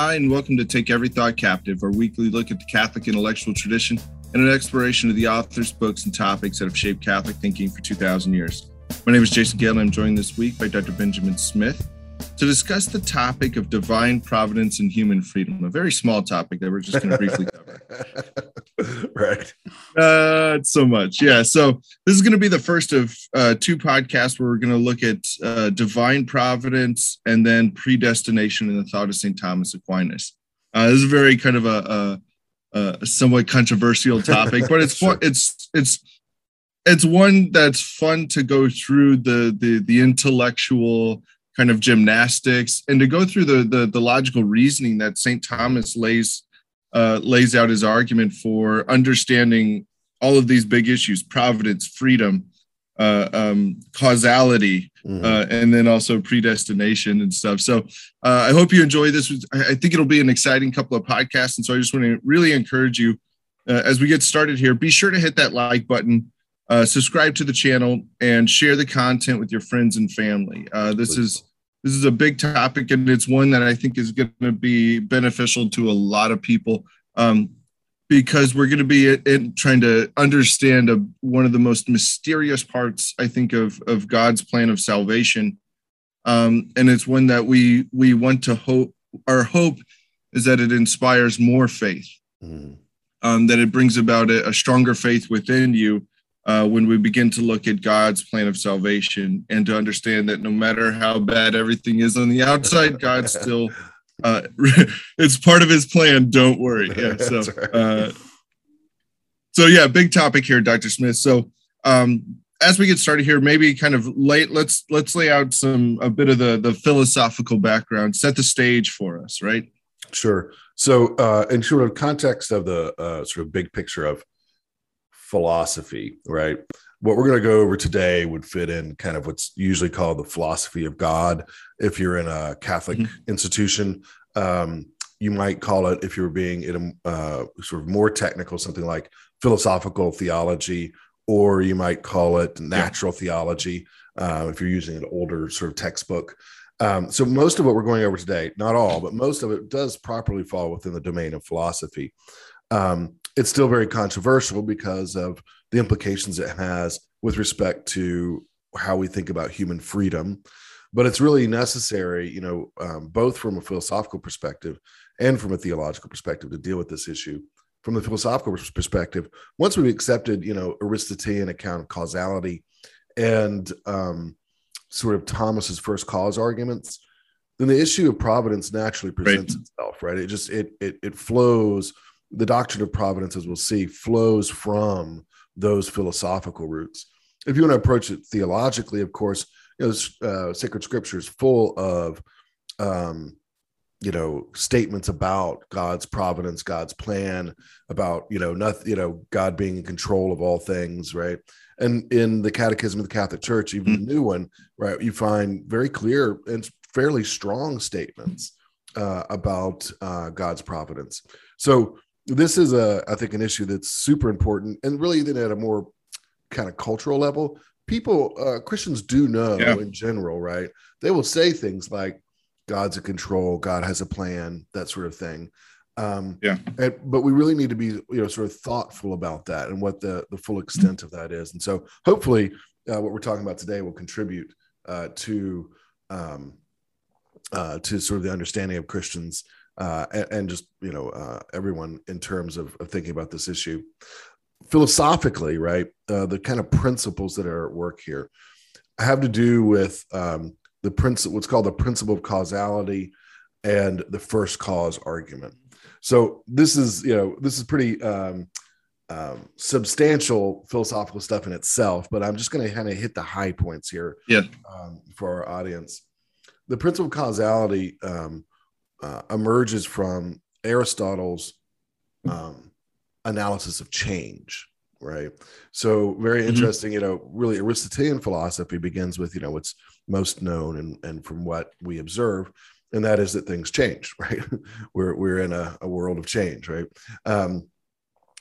Hi, and welcome to Take Every Thought Captive, our weekly look at the Catholic intellectual tradition and an exploration of the authors, books, and topics that have shaped Catholic thinking for 2,000 years. My name is Jason Gale, and I'm joined this week by Dr. Benjamin Smith to discuss the topic of divine providence and human freedom, a very small topic that we're just going to briefly cover. right. Uh, so much. Yeah. So this is going to be the first of uh, two podcasts where we're going to look at uh, divine providence and then predestination in the thought of St. Thomas Aquinas. Uh, this is a very kind of a, a, a somewhat controversial topic, but it's sure. it's it's it's one that's fun to go through the the the intellectual kind of gymnastics and to go through the the, the logical reasoning that St. Thomas lays uh, lays out his argument for understanding all of these big issues: providence, freedom, uh, um, causality, mm-hmm. uh, and then also predestination and stuff. So uh, I hope you enjoy this. I think it'll be an exciting couple of podcasts, and so I just want to really encourage you uh, as we get started here. Be sure to hit that like button. Uh, subscribe to the channel and share the content with your friends and family. this is this is a big topic and it's one that I think is going to be beneficial to a lot of people um, because we're going to be in, trying to understand a, one of the most mysterious parts, I think, of, of God's plan of salvation. Um, and it's one that we we want to hope. Our hope is that it inspires more faith, mm. um, that it brings about a, a stronger faith within you, uh, when we begin to look at God's plan of salvation and to understand that no matter how bad everything is on the outside, God still uh, it's part of His plan. Don't worry. Yeah. So, uh, so yeah, big topic here, Dr. Smith. So, um, as we get started here, maybe kind of late. Let's let's lay out some a bit of the the philosophical background, set the stage for us, right? Sure. So, uh, in sort of context of the uh, sort of big picture of philosophy, right? What we're going to go over today would fit in kind of what's usually called the philosophy of God. If you're in a Catholic mm-hmm. institution, um, you might call it, if you're being in a uh, sort of more technical, something like philosophical theology, or you might call it natural yeah. theology uh, if you're using an older sort of textbook. Um, so most of what we're going over today, not all, but most of it does properly fall within the domain of philosophy. Um, it's still very controversial because of the implications it has with respect to how we think about human freedom. But it's really necessary you know um, both from a philosophical perspective and from a theological perspective to deal with this issue. From the philosophical perspective once we've accepted you know aristotelian account of causality and um, sort of thomas's first cause arguments then the issue of providence naturally presents right. itself right? It just it, it it flows the doctrine of providence, as we'll see, flows from those philosophical roots. If you want to approach it theologically, of course, you know, uh, sacred scripture is full of, um, you know, statements about God's providence, God's plan, about you know, nothing, you know, God being in control of all things, right? And in the Catechism of the Catholic Church, even mm-hmm. the new one, right, you find very clear and fairly strong statements uh, about uh, God's providence. So this is a i think an issue that's super important and really then at a more kind of cultural level. People uh, christians do know yeah. in general right? They will say things like god's in control god has a plan that sort of thing. Um, yeah. and, but we really need to be you know sort of thoughtful about that and what the the full extent of that is. And so hopefully uh, what we're talking about today will contribute uh, to um, uh, to sort of the understanding of christians uh, and, and, just you know uh, everyone in terms of, of, thinking about this issue. Philosophically right uh, the kind of principles that are at work here have to do with um, the principle what's called the principle of causality and the first cause argument. So this is you know this is pretty um, um, substantial philosophical stuff in itself but i'm just going to kind of hit the high points here yeah. Um, for our audience. The principle of causality um, uh, emerges from Aristotle's um, analysis of change, right? So very mm-hmm. interesting. You know, really Aristotelian philosophy begins with you know what's most known and and from what we observe, and that is that things change, right? we're we're in a, a world of change, right? Um,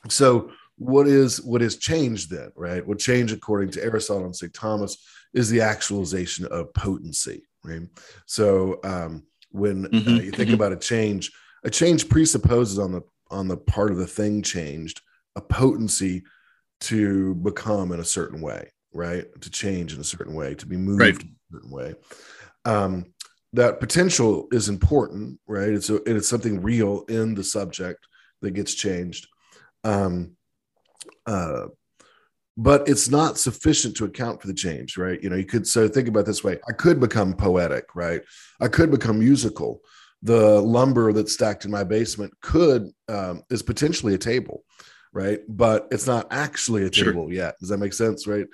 so what is what is change then, right? What change according to Aristotle and St. Thomas is the actualization of potency, right? So um, when uh, mm-hmm. uh, you think mm-hmm. about a change a change presupposes on the on the part of the thing changed a potency to become in a certain way, right? To change in a certain way, to be moved right. in a certain way. Um, that potential is important, right? It's a, it's something real in the subject that gets changed. Um, uh, but it's not sufficient to account for the change, right? You know, you could so think about this way: I could become poetic, right? I could become musical. The lumber that's stacked in my basement could um, is potentially a table, right? But it's not actually a table sure. yet. Does that make sense, right?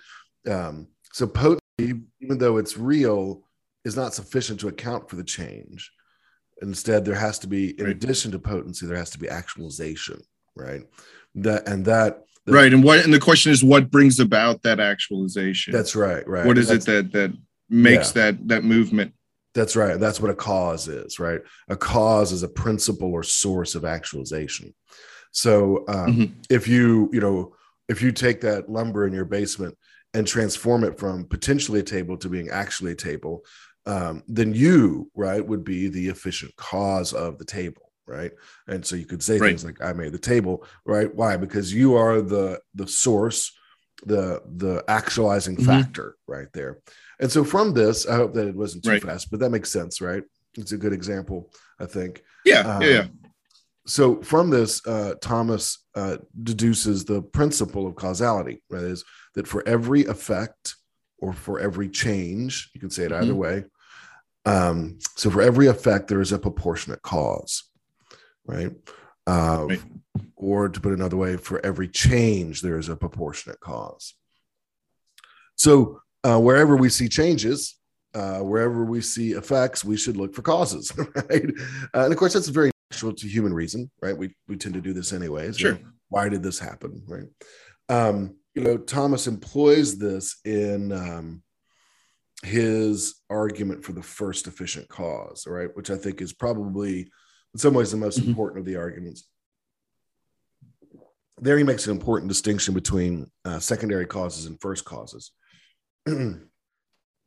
Um, so potency, even though it's real, is not sufficient to account for the change. Instead, there has to be, in right. addition to potency, there has to be actualization, right? That and that the, right. And what and the question is what brings about that actualization? That's right. Right. What is that's, it that that makes yeah. that that movement? That's right. That's what a cause is, right? A cause is a principle or source of actualization. So um, mm-hmm. if you, you know, if you take that lumber in your basement and transform it from potentially a table to being actually a table, um, then you, right, would be the efficient cause of the table right and so you could say right. things like i made the table right why because you are the the source the the actualizing mm-hmm. factor right there and so from this i hope that it wasn't too right. fast but that makes sense right it's a good example i think yeah um, yeah, yeah so from this uh, thomas uh, deduces the principle of causality that is that for every effect or for every change you can say it mm-hmm. either way um, so for every effect there is a proportionate cause right? Uh, right? Or to put another way, for every change, there is a proportionate cause. So uh, wherever we see changes, uh, wherever we see effects, we should look for causes, right? Uh, and of course, that's very natural to human reason, right? We we tend to do this anyways. Sure. why did this happen, right? Um, you know, Thomas employs this in um, his argument for the first efficient cause, right? Which I think is probably in some ways the most mm-hmm. important of the arguments. There he makes an important distinction between uh, secondary causes and first causes.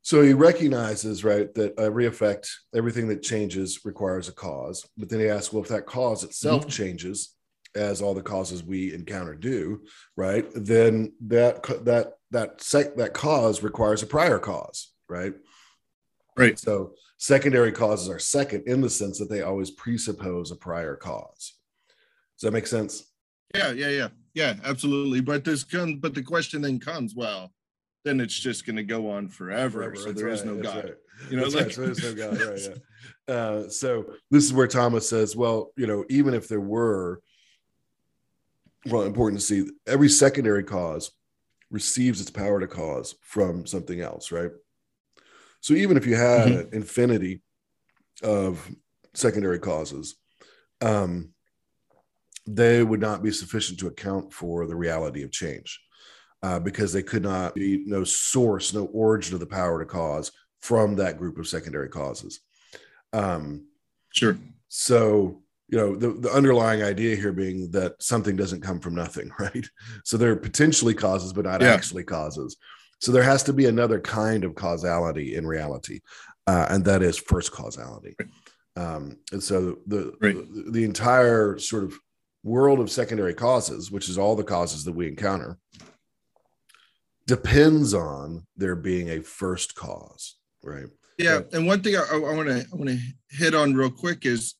so he recognizes, right, that every effect, everything that changes requires a cause. But then he asks, well, if that cause itself mm-hmm. changes, as all the causes we encounter do, right, then that that that sec- that cause requires a prior cause, right? Right. So secondary causes are second in the sense that they always presuppose a prior cause. Does that make sense? Yeah, yeah, yeah, yeah, absolutely. But this comes, but the question then comes, well, then it's just going to go on forever. forever so there right, is no God. Right. You know, like, right, so there's no God. Right. Yeah. Uh, so this is where Thomas says, well, you know, even if there were, well, important to see every secondary cause receives its power to cause from something else, right? So even if you had mm-hmm. an infinity of secondary causes, um, they would not be sufficient to account for the reality of change uh, because they could not be no source, no origin of the power to cause from that group of secondary causes. Um, sure. So you know the, the underlying idea here being that something doesn't come from nothing right so they're potentially causes but not yeah. actually causes so there has to be another kind of causality in reality, uh, and that is first causality. Um, and so the, right. the, the entire sort of world of secondary causes, which is all the causes that we encounter, depends on there being a first cause, right? Yeah, and one thing I want to I want to hit on real quick is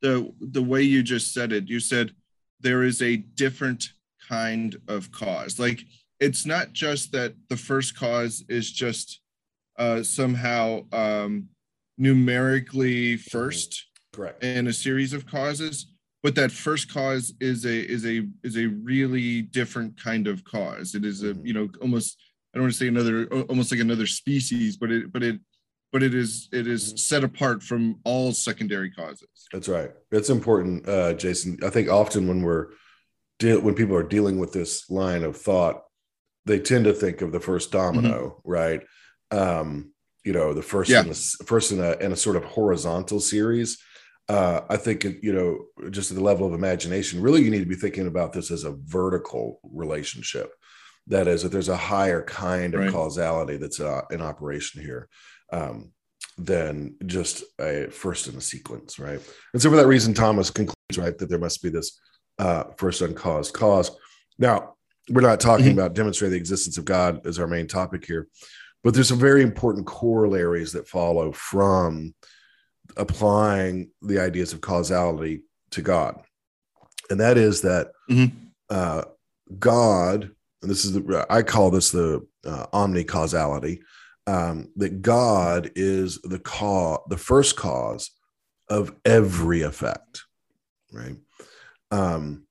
the the way you just said it. You said there is a different kind of cause, like it's not just that the first cause is just uh, somehow um, numerically first correct. in a series of causes but that first cause is a is a is a really different kind of cause. It is a mm-hmm. you know almost i don't want to say another almost like another species but it but it but it is it is mm-hmm. set apart from all secondary causes. That's right. That's important uh jason. I think often when we're de- when people are dealing with this line of thought they tend to think of the first domino, mm-hmm. right? Um, you know, the first yeah. in a, first in a in a sort of horizontal series. Uh, I think you know, just at the level of imagination, really, you need to be thinking about this as a vertical relationship. That is, that there's a higher kind of right. causality that's uh, in operation here. Um, than just a first in a sequence, right? And so for that reason, Thomas concludes, right, that there must be this uh, first uncaused cause. Now, we're not talking mm-hmm. about demonstrating the existence of God as our main topic here, but there's some very important corollaries that follow from applying the ideas of causality to God. And that is that mm-hmm. uh, God, and this is the, I call this the uh, omnicausality, um, that God is the cause, the first cause of every effect, right? Um,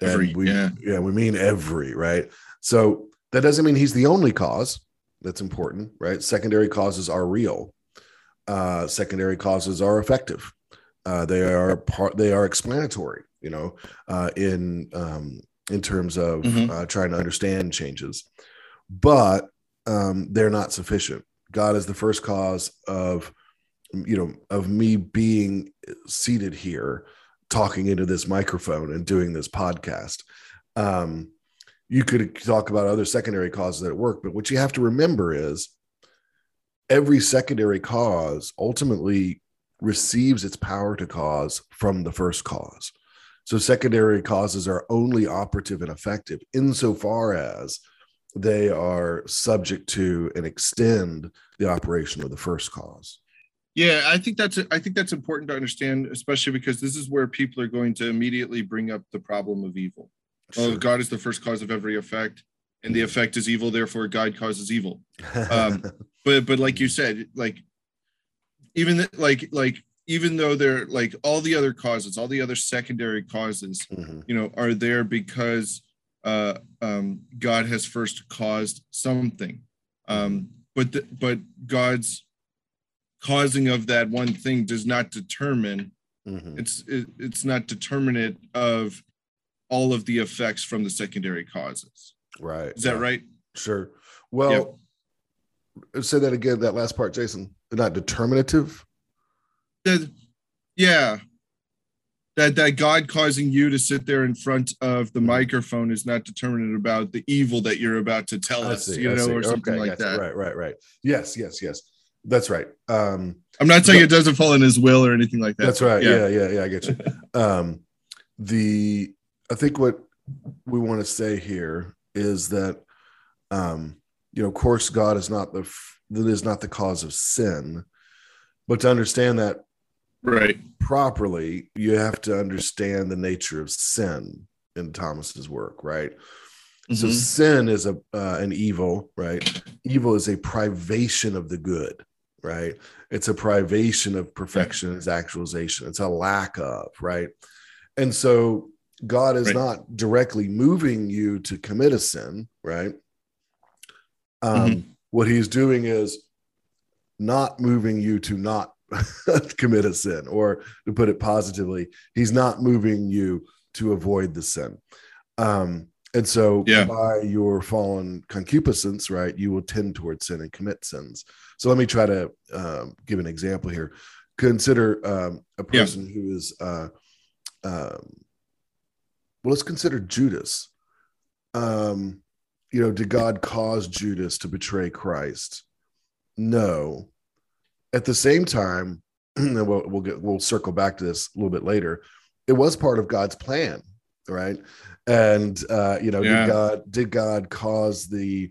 every, we, yeah. yeah, we mean every, right? So that doesn't mean he's the only cause. That's important, right? Secondary causes are real. Uh, secondary causes are effective. Uh, they are part. They are explanatory. You know, uh, in um, in terms of mm-hmm. uh, trying to understand changes, but um, they're not sufficient. God is the first cause of you know of me being seated here talking into this microphone and doing this podcast um, you could talk about other secondary causes that work but what you have to remember is every secondary cause ultimately receives its power to cause from the first cause so secondary causes are only operative and effective insofar as they are subject to and extend the operation of the first cause. Yeah, I think that's I think that's important to understand, especially because this is where people are going to immediately bring up the problem of evil. Sure. Oh, God is the first cause of every effect, and the effect is evil. Therefore, God causes evil. Um, but but like you said, like even the, like like even though they're like all the other causes, all the other secondary causes, mm-hmm. you know, are there because uh, um, God has first caused something. Um, but the, but God's causing of that one thing does not determine mm-hmm. it's it, it's not determinate of all of the effects from the secondary causes. Right. Is that yeah. right? Sure. Well, yep. say that again. That last part, Jason. Not determinative. that, yeah, that that God causing you to sit there in front of the microphone is not determinant about the evil that you're about to tell I us, see, you I know, see. or something okay, like yes, that. Right, right, right. Yes, yes, yes. That's right. Um, I'm not saying but, it doesn't fall in His will or anything like that. That's right. Yeah, yeah, yeah. yeah I get you. um, the I think what we want to say here is that, um, you know, of course, God is not the that is not the cause of sin, but to understand that right properly you have to understand the nature of sin in thomas's work right mm-hmm. so sin is a uh, an evil right evil is a privation of the good right it's a privation of perfection it's actualization it's a lack of right and so god is right. not directly moving you to commit a sin right um mm-hmm. what he's doing is not moving you to not commit a sin, or to put it positively, he's not moving you to avoid the sin. Um, and so yeah. by your fallen concupiscence, right, you will tend towards sin and commit sins. So let me try to um, give an example here. Consider um, a person yeah. who is, uh, um, well, let's consider Judas. Um, you know, did God cause Judas to betray Christ? No. At the same time, and we'll we'll get we'll circle back to this a little bit later. It was part of God's plan, right? And uh, you know, yeah. did God did God cause the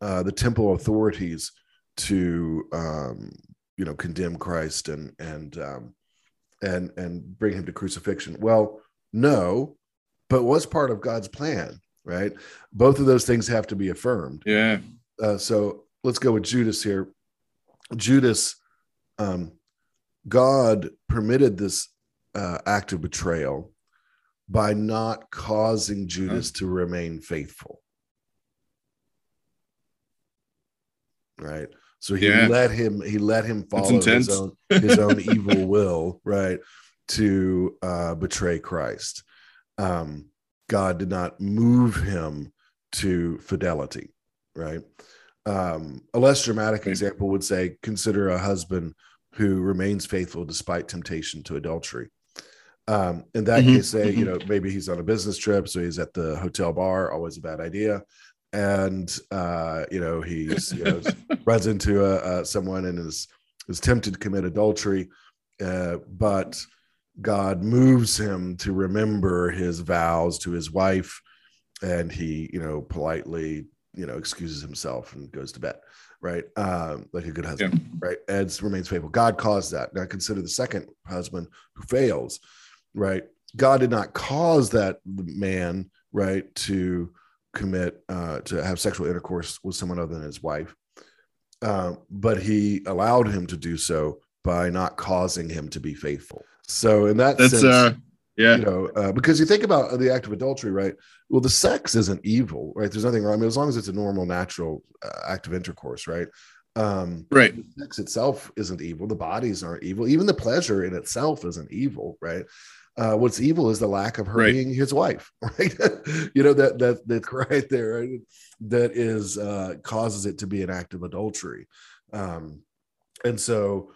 uh, the temple authorities to um, you know condemn Christ and and um, and and bring him to crucifixion? Well, no, but was part of God's plan, right? Both of those things have to be affirmed. Yeah. Uh, so let's go with Judas here. Judas um, God permitted this uh, act of betrayal by not causing Judas to remain faithful. Right. So he yeah. let him he let him follow his own his own evil will, right, to uh, betray Christ. Um, God did not move him to fidelity, right? um, a less dramatic example would say consider a husband who remains faithful despite temptation to adultery um, in that mm-hmm. case say mm-hmm. you know maybe he's on a business trip so he's at the hotel bar always a bad idea and uh, you know he's you know runs into a, someone and is is tempted to commit adultery, uh, but God moves him to remember his vows to his wife, and he, you know, politely, you know, excuses himself and goes to bed, right? Um, like a good husband, yeah. right? Ed remains faithful. God caused that. Now consider the second husband who fails, right? God did not cause that man, right, to commit uh, to have sexual intercourse with someone other than his wife, uh, but he allowed him to do so by not causing him to be faithful. So in that That's, sense, uh, yeah, you know, uh, because you think about the act of adultery, right? Well, the sex isn't evil, right? There's nothing wrong. I mean, as long as it's a normal, natural uh, act of intercourse, right? Um, right. sex itself isn't evil. The bodies aren't evil. Even the pleasure in itself isn't evil, right? Uh, what's evil is the lack of her right. being his wife, right? you know that that that's right there. Right? That is uh, causes it to be an act of adultery, um, and so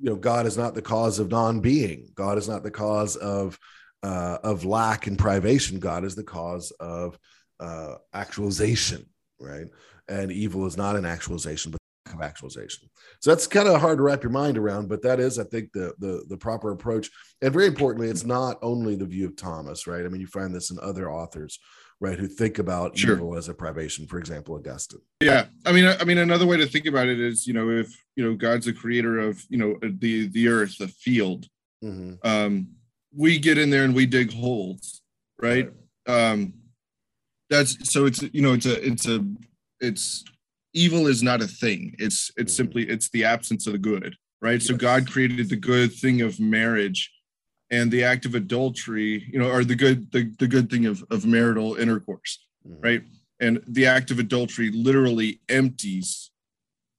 you know God is not the cause of non-being. God is not the cause of uh, of lack and privation. God is the cause of uh, actualization, right? And evil is not an actualization, but of actualization. So that's kind of hard to wrap your mind around, but that is, I think, the the the proper approach. And very importantly, it's not only the view of Thomas, right? I mean, you find this in other authors, right, who think about sure. evil as a privation. For example, Augustine. Yeah, I mean, I mean, another way to think about it is, you know, if you know God's the creator of you know the the earth, the field, mm-hmm. um, we get in there and we dig holes, right? right? Um, that's so it's you know it's a it's a it's evil is not a thing it's it's mm-hmm. simply it's the absence of the good right yes. so god created the good thing of marriage and the act of adultery you know or the good the, the good thing of, of marital intercourse mm-hmm. right and the act of adultery literally empties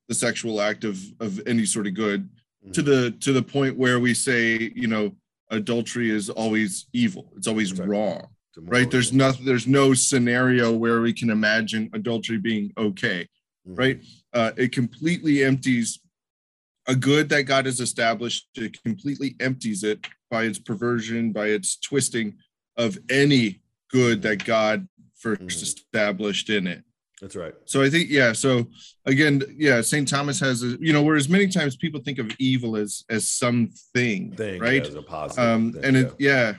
the sexual act of of any sort of good mm-hmm. to the to the point where we say you know adultery is always evil it's always exactly. wrong right there's nothing there's no scenario where we can imagine adultery being okay. Right? Uh, it completely empties a good that God has established. It completely empties it by its perversion, by its twisting of any good that God 1st mm-hmm. established in it. That's right. So I think, yeah. So again, yeah, St. Thomas has, a, you know, whereas many times people think of evil as as something, thing, right? As a positive. Um, thing, and yeah. it, yeah,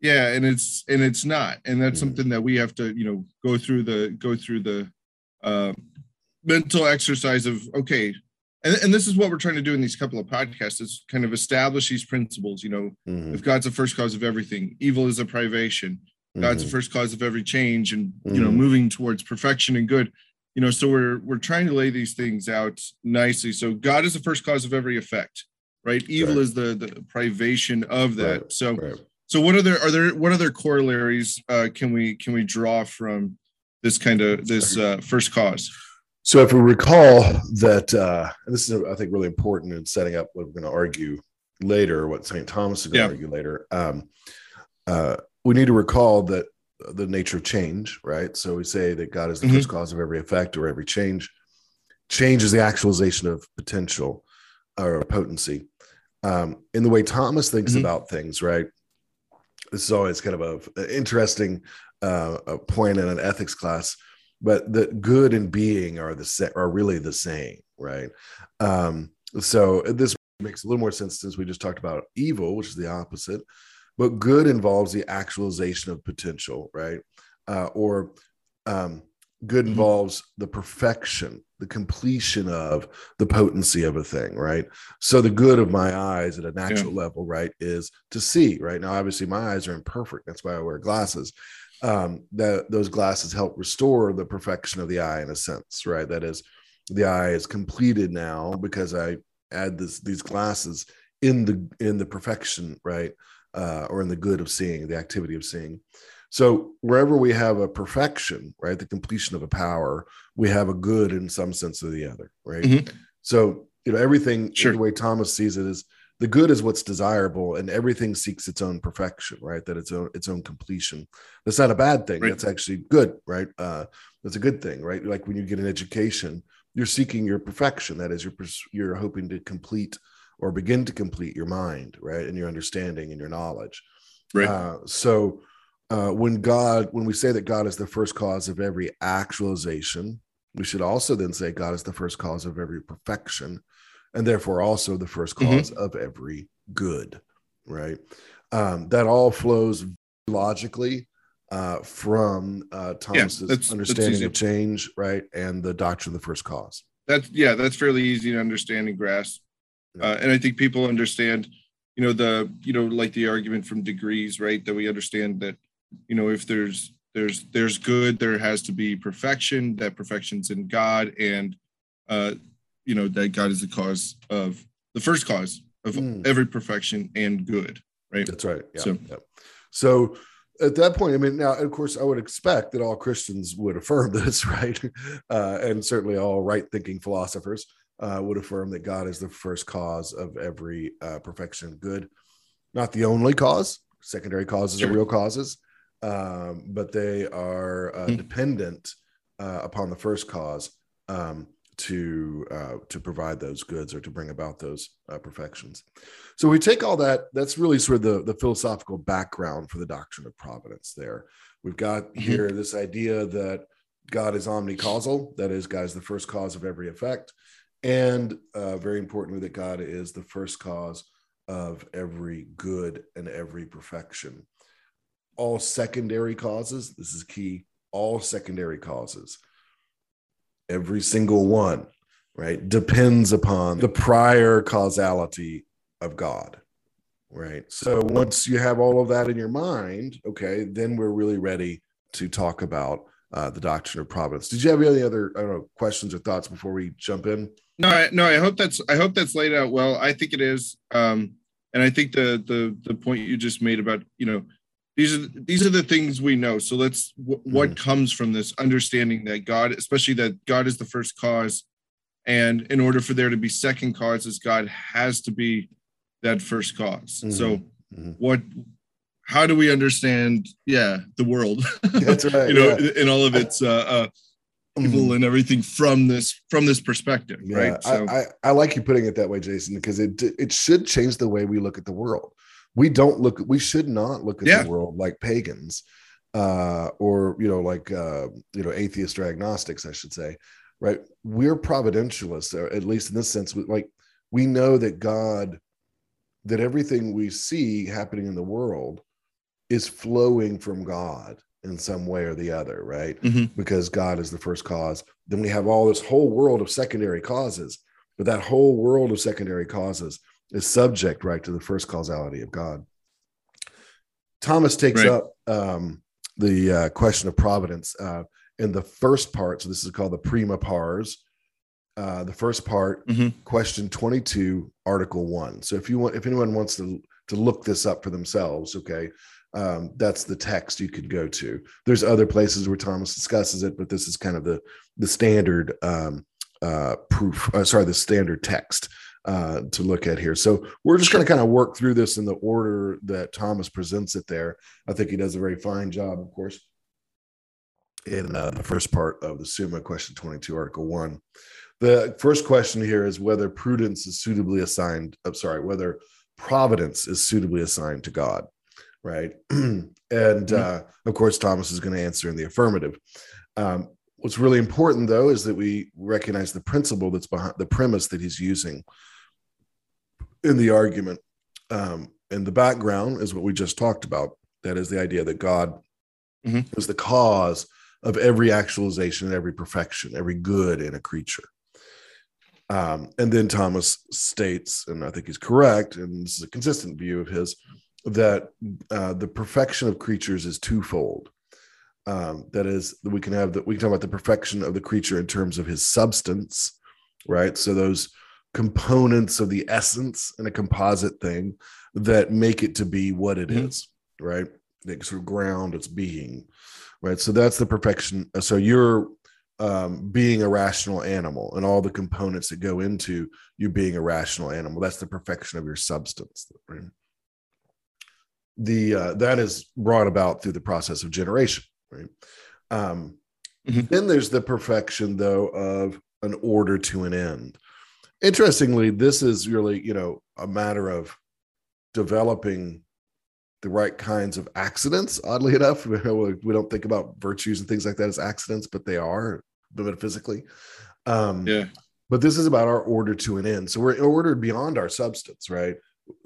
yeah, and it's and it's not, and that's mm. something that we have to, you know, go through the go through the uh, mental exercise of okay and, and this is what we're trying to do in these couple of podcasts is kind of establish these principles you know mm-hmm. if god's the first cause of everything evil is a privation god's mm-hmm. the first cause of every change and mm-hmm. you know mm-hmm. moving towards perfection and good you know so we're we're trying to lay these things out nicely so god is the first cause of every effect right evil right. is the the privation of that right. so right. so what other are there what other corollaries uh can we can we draw from this kind of this uh first cause so if we recall that, uh, and this is, I think, really important in setting up what we're going to argue later, what St. Thomas is going to yeah. argue later, um, uh, we need to recall that the nature of change, right? So we say that God is the mm-hmm. first cause of every effect or every change. Change is the actualization of potential or potency. Um, in the way Thomas thinks mm-hmm. about things, right? This is always kind of an interesting uh, a point in an ethics class but the good and being are the are really the same, right? Um, so this makes a little more sense since we just talked about evil, which is the opposite. But good involves the actualization of potential, right? Uh, or um, good involves the perfection, the completion of the potency of a thing, right? So the good of my eyes at a natural yeah. level, right, is to see, right? Now, obviously, my eyes are imperfect. That's why I wear glasses um, that those glasses help restore the perfection of the eye in a sense, right? That is, the eye is completed now because I add this these glasses in the in the perfection, right, uh, or in the good of seeing, the activity of seeing. So wherever we have a perfection, right, the completion of a power, we have a good in some sense or the other, right? Mm-hmm. So you know everything sure. the way Thomas sees it is the good is what's desirable and everything seeks its own perfection right? That its own its own completion. That's not a bad thing. Right. that's actually good right? Uh that's a good thing right? Like when you get an education you're seeking your perfection. That is you're you're hoping to complete or begin to complete your mind right? And your understanding and your knowledge. Right. Uh, so uh, when god when we say that god is the first cause of every actualization we should also then say god is the first cause of every perfection and therefore also the first because mm-hmm. of every good, right? Um, that all flows logically uh, from uh, Thomas's yeah, that's, understanding that's of change, right, and the doctrine of the first cause. That's yeah, that's fairly easy to understand and grasp, yeah. uh, and I think people understand, you know, the you know like the argument from degrees, right, that we understand that, you know, if there's there's there's good, there has to be perfection. That perfection's in God, and uh, you know that God is the cause of the first cause of mm. every perfection and good, right? That's right. Yeah. So, yeah. so at that point, I mean, now of course, I would expect that all Christians would affirm this, right? Uh, and certainly all right-thinking philosophers uh, would affirm that God is the first cause of every uh, perfection good, not the only cause. Secondary causes sure. are real causes, um, but they are uh, mm-hmm. dependent uh, upon the first cause. Um, to uh, to provide those goods or to bring about those uh, perfections. So we take all that. That's really sort of the the philosophical background for the doctrine of providence. There, we've got mm-hmm. here this idea that God is omnicausal. That is, God is the first cause of every effect, and uh, very importantly, that God is the first cause of every good and every perfection. All secondary causes. This is key. All secondary causes every single one, right, depends upon the prior causality of God, right? So once you have all of that in your mind, okay, then we're really ready to talk about uh, the doctrine of providence. Did you have any other I don't know questions or thoughts before we jump in? No, I, no. I hope that's I hope that's laid out well. I think it is, um, and I think the the the point you just made about you know these are these are the things we know so let's w- what mm. comes from this understanding that god especially that god is the first cause and in order for there to be second causes god has to be that first because mm-hmm. so mm-hmm. what how do we understand yeah the world that's right you know yeah. in all of its uh, uh people mm. and everything from this from this perspective yeah, right so I, I, I like you putting it that way jason because it it should change the way we look at the world we don't look we should not look at yeah. the world like pagans uh or you know like uh you know atheists or agnostics i should say right we're providentialists or at least in this sense like we know that god that everything we see happening in the world is flowing from god in some way or the other right mm-hmm. because god is the first cause then we have all this whole world of secondary causes but that whole world of secondary causes is subject right to the first causality of God. Thomas takes right. up um, the uh, question of providence uh, in the first part. So this is called the prima pars. Uh, the first part, mm-hmm. question 22, article one. So if you want, if anyone wants to to look this up for themselves, okay, um, that's the text you could go to. There's other places where Thomas discusses it, but this is kind of the the standard um, uh, proof. Uh, sorry, the standard text uh, to look at here. So we're just going to kind of work through this in the order that Thomas presents it there. I think he does a very fine job, of course, in uh, the first part of the Summa, question 22, article one. The first question here is whether prudence is suitably assigned. I'm sorry, whether providence is suitably assigned to God, right? and mm-hmm. uh, of course, Thomas is going to answer in the affirmative. Um, what's really important, though, is that we recognize the principle that's behind the premise that he's using in the argument. Um, and the background is what we just talked about. That is the idea that God mm-hmm. is the cause of every actualization and every perfection, every good in a creature. Um, and then Thomas states, and I think he's correct, and this is a consistent view of his, that uh, the perfection of creatures is twofold. Um, that is, we can have that we can talk about the perfection of the creature in terms of his substance, right? So those components of the essence in a composite thing that make it to be what it mm-hmm. is, right? They sort of ground its being, right? So that's the perfection. So you're um, being a rational animal and all the components that go into you being a rational animal. That's the perfection of your substance, right? The uh, that is brought about through the process of generation, right? Um, mm-hmm. Then there's the perfection, though, of an order to an end interestingly this is really you know a matter of developing the right kinds of accidents oddly enough we don't think about virtues and things like that as accidents but they are metaphysically um yeah but this is about our order to an end. So we're ordered beyond our substance, right?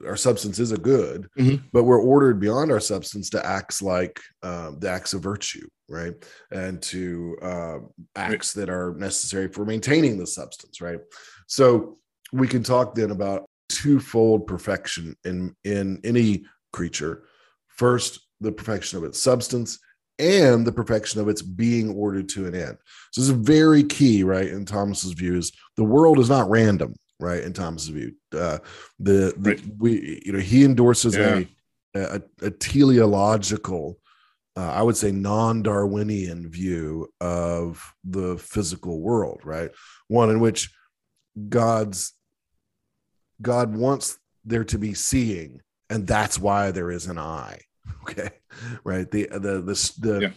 Our substance is a good, Mhm. but we're ordered beyond our substance to acts like um, the acts of virtue, right? And to um, acts that are necessary for maintaining the substance, right? So we can talk then about twofold perfection in in any creature. First, the perfection of its substance and the perfection of its being ordered to an end. So this is very key, right? In Thomas's view, is the world is not random, right? In Thomas's view, uh, the, the Right. we you know he endorses Yeah. a, a a teleological, uh, I would say non-Darwinian view of the physical world, right? One in which God's God wants there to be seeing, and that's why there is an eye. Okay, right? The the the the Yeah.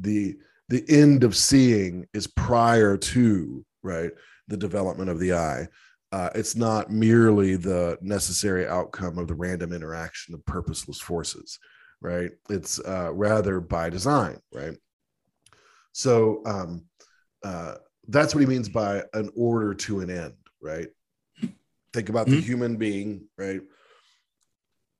the, the end of seeing is prior to right the development of the eye. Uh, it's not merely the necessary outcome of the random interaction of purposeless forces, right? It's uh, rather by design, right? So um, uh, that's what he means by an order to an end, right? Think about the Mhm. human being, right?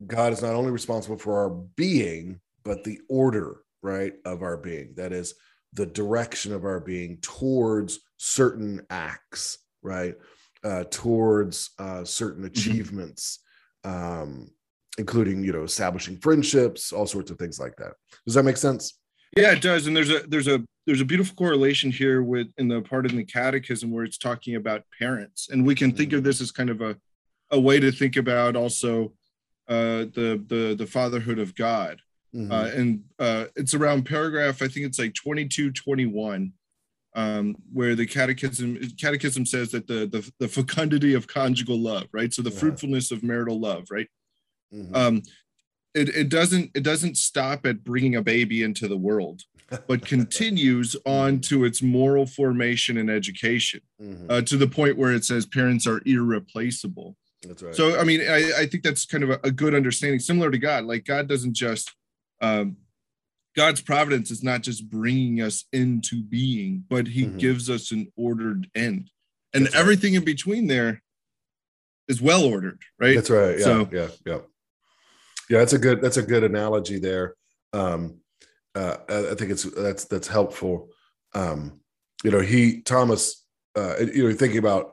God is not only responsible for our being, but the order, right, of our being. That is the direction of our being towards certain acts, right? Uh, towards uh, certain achievements, um, including you know establishing friendships, all sorts of things like that. Does that make sense? Yeah, it does. And there's a there's a there's a beautiful correlation here with in the part in the catechism where it's talking about parents. And we can think of this as kind of a a way to think about also uh the the the fatherhood of God. Mhm. Uh and uh it's around paragraph, I think it's like 22, 21. Um, where the catechism catechism says that the, the the fecundity of conjugal love, right? So the Yeah. fruitfulness of marital love, right? Mhm. um it, it doesn't it doesn't stop at bringing a baby into the world but continues on to its moral formation and education Mhm. uh, to the point where it says parents are irreplaceable That's right. so i mean i, I think that's kind of a, a good understanding similar to god like god doesn't just um god's providence is not just bringing us into being but he Mhm. gives us an ordered end and That's right. everything in between there is well ordered right That's right. Yeah, So- yeah, yeah. Yeah, that's a good that's a good analogy there. Um uh I think it's that's that's helpful. Um you know, he Thomas uh you know, thinking about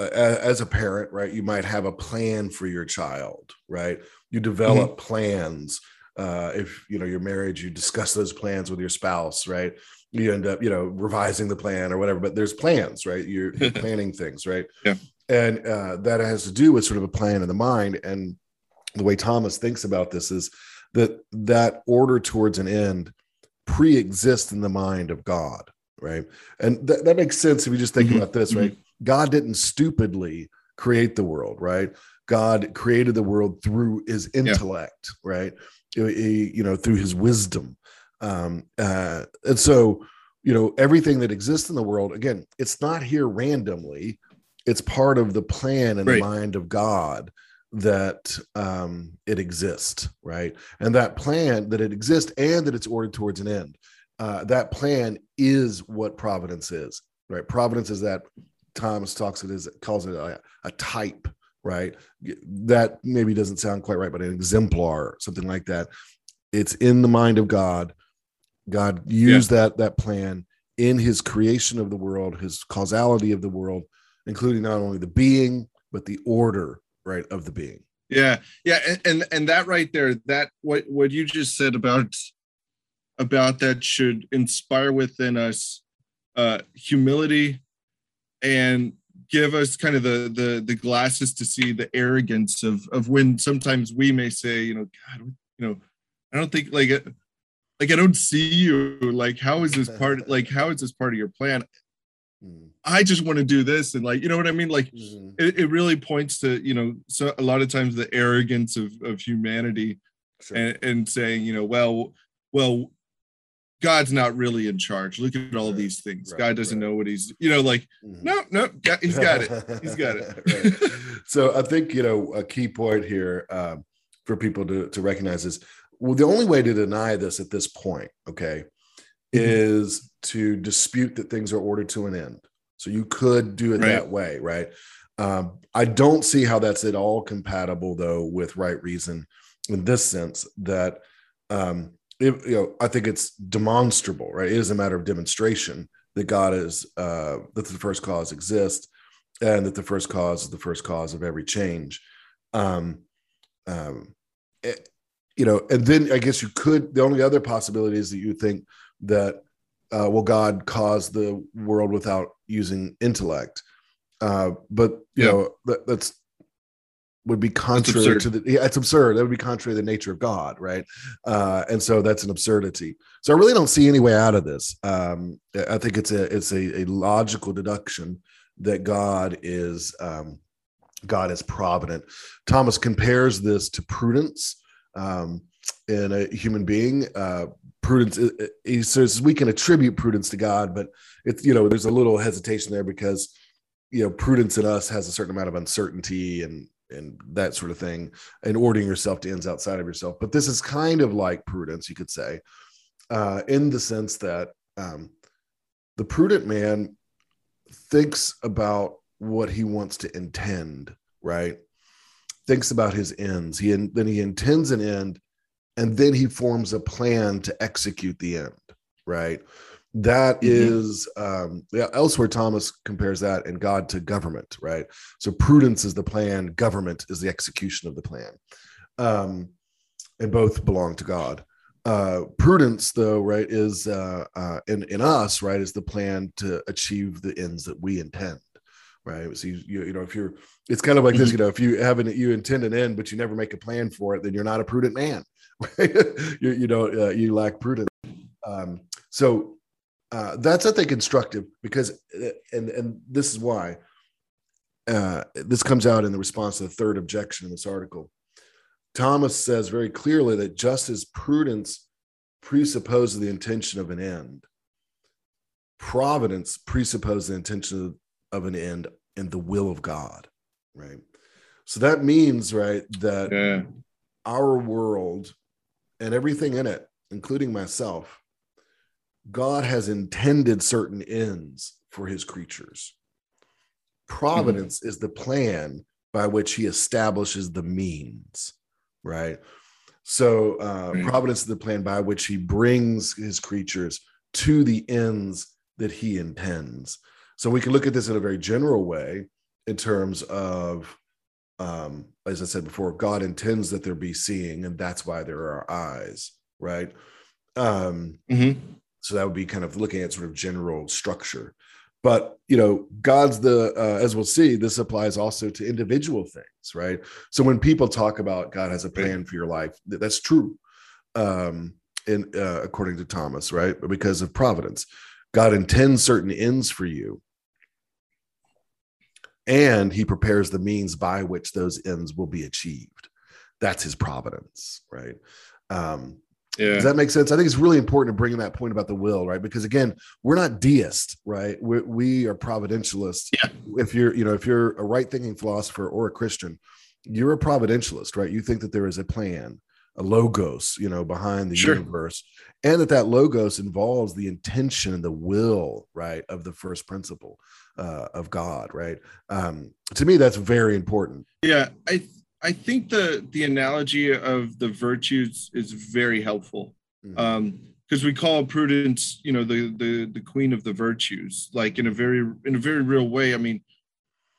uh, as a parent, right? You might have a plan for your child, right? You develop plans. Uh if you know your marriage, you discuss those plans with your spouse, right? You end up, you know, revising the plan or whatever, but there's plans, right? You're, you're planning things, right? Yeah. And uh, that has to do with sort of a plan in the mind. And the way Thomas thinks about this is that that order towards an end pre-exists in the mind of God, right? And that, that makes sense if you just think Mhm, about this, right? God didn't stupidly create the world, right? God created the world through his intellect, right? He- he- you know, through his wisdom. Um, uh, and so, you know, everything that exists in the world, again, it's not here randomly. It's part of the plan and Right. the mind of God that um, it exists, right? And that plan that it exists and that it's ordered towards an end. Uh, that plan is what providence is, right? Providence is that Thomas talks it is calls it a, a type, right? That maybe doesn't sound quite right, but an exemplar, something like that. It's in the mind of God. God used that that plan in His creation of the world, His causality of the world, including not only the being but the order, right, of the being. Yeah, yeah, and, and and that right there, that what what you just said about about that should inspire within us uh humility and give us kind of the the the glasses to see the arrogance of of when sometimes we may say, you know, God, you know, I don't think like it like I don't see you. Like, how is this part like how is this part of your plan? Mm, I just want to do this and like, you know what I mean? Like mhm, it, it really points to you know so a lot of times the arrogance of of humanity sure. and, and saying you know well well god's not really in charge look at all Right, these things right, god doesn't right. know what he's you know like Mhm. no no he's got it he's got it. So I think you know a key point here um, for people to to recognize is well, the only way to deny this at this point, okay, Mhm. is to dispute that things are ordered to an end, So you could do it Right. that way, right? Um, I don't see how that's at all compatible though with right reason in this sense that um, it, you know I think it's demonstrable, right? It is a matter of demonstration that God is uh, that the first cause exists and that the first cause is the first cause of every change. Um, um, it- you know, and then I guess you could. The only other possibility is that you think that uh, will God cause the world without using intellect? Uh, but you Yeah. know that, that's would be contrary to the. Yeah, it's absurd. That would be contrary to the nature of God, right? Uh, and so that's an absurdity. So I really don't see any way out of this. Um, I think it's a it's a, a logical deduction that God is um, God is provident. Thomas compares this to prudence um, in a human being. Uh, prudence, uh, he says we can attribute prudence to God, but it's you know there's a little hesitation there because you know prudence in us has a certain amount of uncertainty and and that sort of thing, and ordering yourself to ends outside of yourself. But this is kind of like prudence, you could say, uh, in the sense that um, the prudent man thinks about what he wants to intend, right? Thinks about his ends. He then he intends an end, and then he forms a plan to execute the end, right? That Mhm. is um, yeah, elsewhere Thomas compares that and God to government, right? So prudence is the plan, government is the execution of the plan. Um, and both belong to God. Uh, prudence, though, right, is uh, uh, in in us, right, is the plan to achieve the ends that we intend, right. So you you, you know if you're, it's kind of like this, Mhm. you know, if you have an you intend an end but you never make a plan for it, then you're not a prudent man? you you don't uh, you lack prudence. Um, so uh, that's I think instructive because uh, and and this is why uh, this comes out in the response to the third objection in this article. Thomas says very clearly that just as prudence presupposes the intention of an end, providence presupposes the intention of an end and the will of God, right? So that means, right, that Yeah. our world and everything in it, including myself, God has intended certain ends for his creatures. Providence is the plan by which he establishes the means, right? So, uh, Right. providence is the plan by which he brings his creatures to the ends that he intends. So, we can look at this in a very general way in terms of um, as I said before, God intends that there be seeing, and that's why there are eyes, right? Um, Mhm. so that would be kind of looking at sort of general structure. But you know, God's the uh, as we'll see, this applies also to individual things, right? So when people talk about God has a plan for your life, that's true, um, in uh, according to Thomas, right? Because of providence, God intends certain ends for you, and he prepares the means by which those ends will be achieved. That's his providence, right? Um, Yeah. does that make sense? I think it's really important to bring in that point about the will, right? Because again, we're not deist, right? We're, we are providentialists. Yeah. If you're, you know, if you're a right thinking philosopher or a Christian, you're a providentialist, right? You think that there is a plan, a logos, you know, behind the Sure. universe, and that that logos involves the intention and the will, right, of the first principle uh, of God, right? Um, to me, that's very important. Yeah, I I think the the analogy of the virtues is very helpful. Mhm. Um because we call prudence, you know, the the the queen of the virtues, like in a very in a very real way. I mean,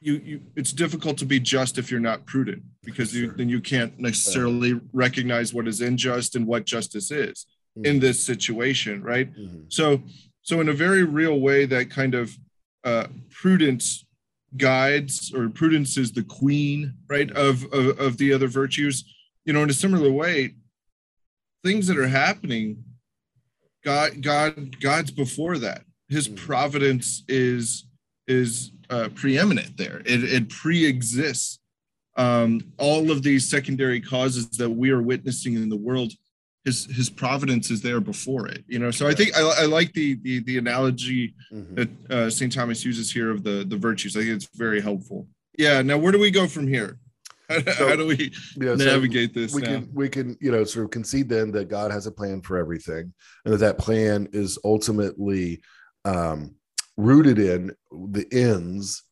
you you it's difficult to be just if you're not prudent because you Sure. then you can't necessarily recognize what is unjust and what justice is in this situation, right? Mhm. So, so in a very real way, that kind of uh, prudence guides, or prudence is the queen, right, of, of of the other virtues. You know, in a similar way, things that are happening, God, God, God's before that. His Mhm. providence is is uh, preeminent there. It it pre-exists um, all of these secondary causes that we are witnessing in the world his his providence is there before it you know so i think i, I like the, the the analogy Mhm. that uh, st thomas uses here of the the virtues i think it's very helpful yeah now where do we go from here how, how do we Yeah, so- navigate this we now? can we can you know sort of concede then that god has a plan for everything and that that plan is ultimately um rooted in the ends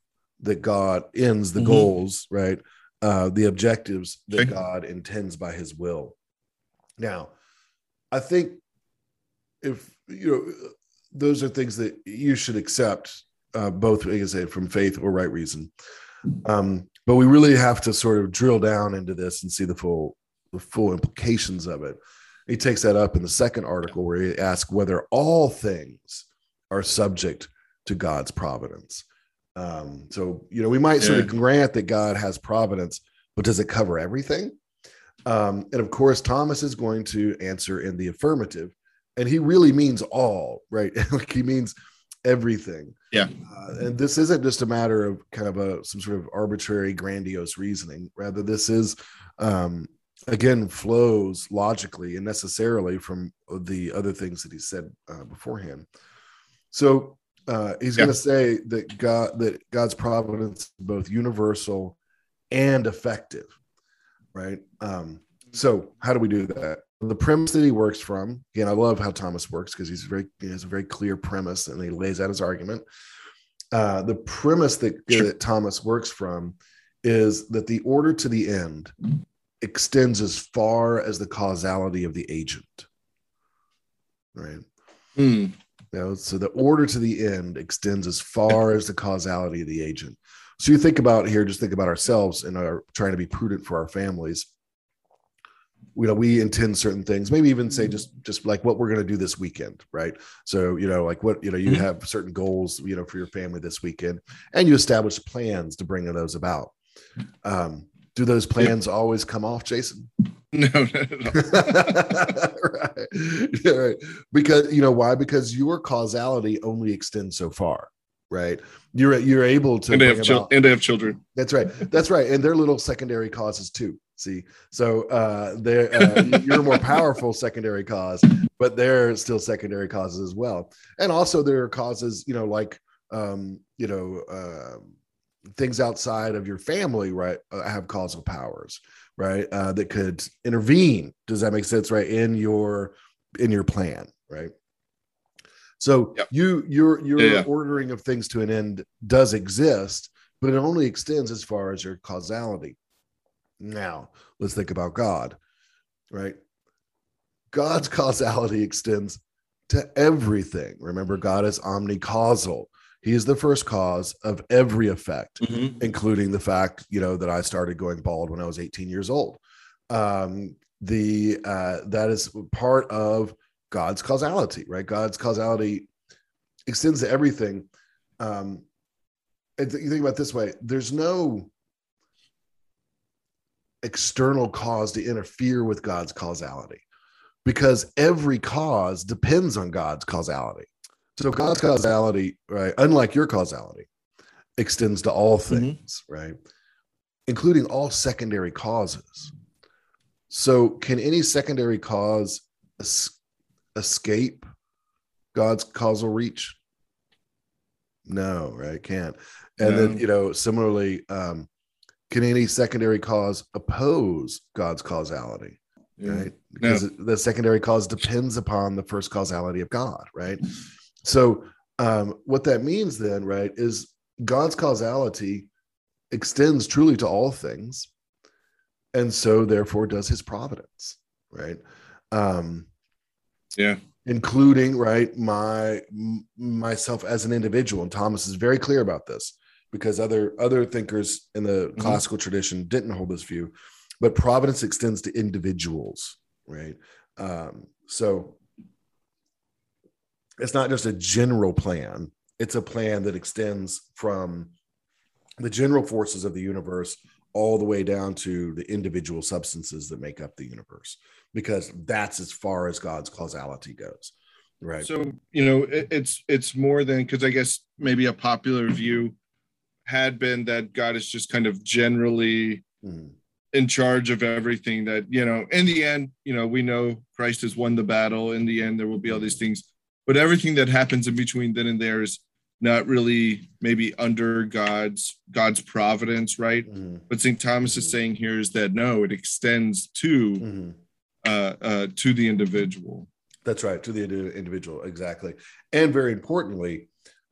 that God ends the Mhm. goals, right? Uh, the objectives that Okay. God intends by His will. Now, I think if you know, those are things that you should accept, uh, both, like I say, from faith or right reason. Um, but we really have to sort of drill down into this and see the full the full implications of it. He takes that up in the second article where he asks whether all things are subject to God's providence. Um, so you know, we might sort of grant that God has providence, but does it cover everything? Um, and of course, Thomas is going to answer in the affirmative, and he really means all, right? like he means everything. Yeah. Uh, and this isn't just a matter of kind of a some sort of arbitrary, grandiose reasoning. Rather, this is um, again flows logically and necessarily from the other things that he said uh, beforehand. So uh, he's Yeah. going to say that God that God's providence is both universal and effective, right? Um, so how do we do that? The premise that he works from, again, I love how Thomas works because he's very he has a very clear premise and he lays out his argument. Uh, the premise that, Sure. that Thomas works from is that the order to the end extends as far as the causality of the agent. Right. Hmm. You know, so the order to the end extends as far as the causality of the agent. So you think about here, just think about ourselves and are trying to be prudent for our families. You know, we intend certain things, maybe even say just just like what we're going to do this weekend, right? So you know, like what you know, you Mhm. have certain goals, you know, for your family this weekend, and you establish plans to bring those about. Um, do those plans always come off, Jason? No, no, no. right. Yeah, right. Because you know why? Because your causality only extends so far, right? You're you're able to and they have chil- and they have children. that's right. That's right. And they're little secondary causes too. See, so uh, they're uh, you're a more powerful secondary cause, but they're still secondary causes as well. And also there are causes, you know, like um, you know, um things outside of your family, right, uh, have causal powers, right, uh, that could intervene. Does that make sense, right, in your in your plan, right? So Yep. you your your Yeah, yeah. ordering of things to an end does exist, but it only extends as far as your causality. Now, let's think about God, right? God's causality extends to everything. Remember, God is omnicausal. He is the first cause of every effect, Mhm. including the fact, you know, that I started going bald when I was 18 years old. Um, the uh, that is part of God's causality, right? God's causality extends to everything. Um, you think about it this way: there's no external cause to interfere with God's causality because every cause depends on God's causality. So God's causality, right, unlike your causality, extends to all things, right, including all secondary causes. So, can any secondary cause es- escape God's causal reach? No, right? Can't. And then, you know, similarly, um, can any secondary cause oppose God's causality? Yeah. Right. Because the secondary cause depends upon the first causality of God, right? So, um, what that means then, right, is God's causality extends truly to all things. And so, therefore, does his providence, right? Um, Yeah. including right my myself as an individual and thomas is very clear about this because other other thinkers in the Mhm. classical tradition didn't hold this view but providence extends to individuals right um so it's not just a general plan it's a plan that extends from the general forces of the universe all the way down to the individual substances that make up the universe because that's as far as god's causality goes right So you know, it, it's it's more than because I guess maybe a popular view had been that God is just kind of generally Mhm. in charge of everything. That you know, in the end, you know, we know Christ has won the battle. In the end, there will be all these things, but everything that happens in between then and there is not really maybe under God's God's providence, right? Mhm. What St. Thomas is saying here is that no, it extends to Mhm. uh, uh, to the individual. That's right, to the individual, exactly. And very importantly,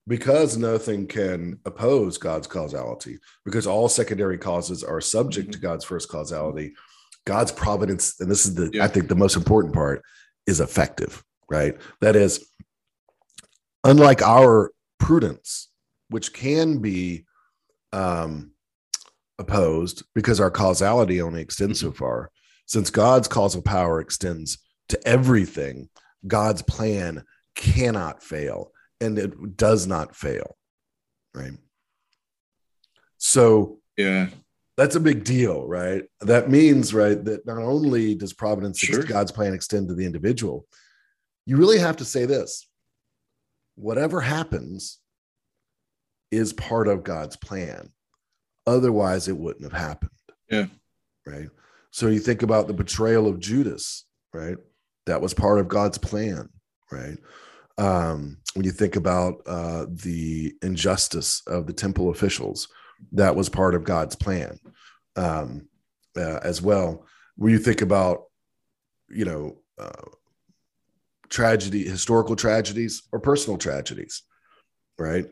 because nothing can oppose God's causality, because all secondary causes are subject to God's first causality, God's providence, and this is the, Yeah. I think, the most important part, is effective, right? That is, unlike our prudence, which can be um, opposed because our causality only extends so far, since God's causal power extends to everything, God's plan cannot fail and it does not fail, right? So Yeah. that's a big deal, right? That means, right, that not only does providence, Sure. God's plan extend to the individual, you really have to say this whatever happens is part of God's plan. Otherwise, it wouldn't have happened. Yeah. Right. So you think about the betrayal of Judas, right? That was part of God's plan, right? Um, when you think about uh, the injustice of the temple officials, that was part of God's plan um, uh, as well. When you think about, you know, uh, tragedy, historical tragedies, or personal tragedies, right?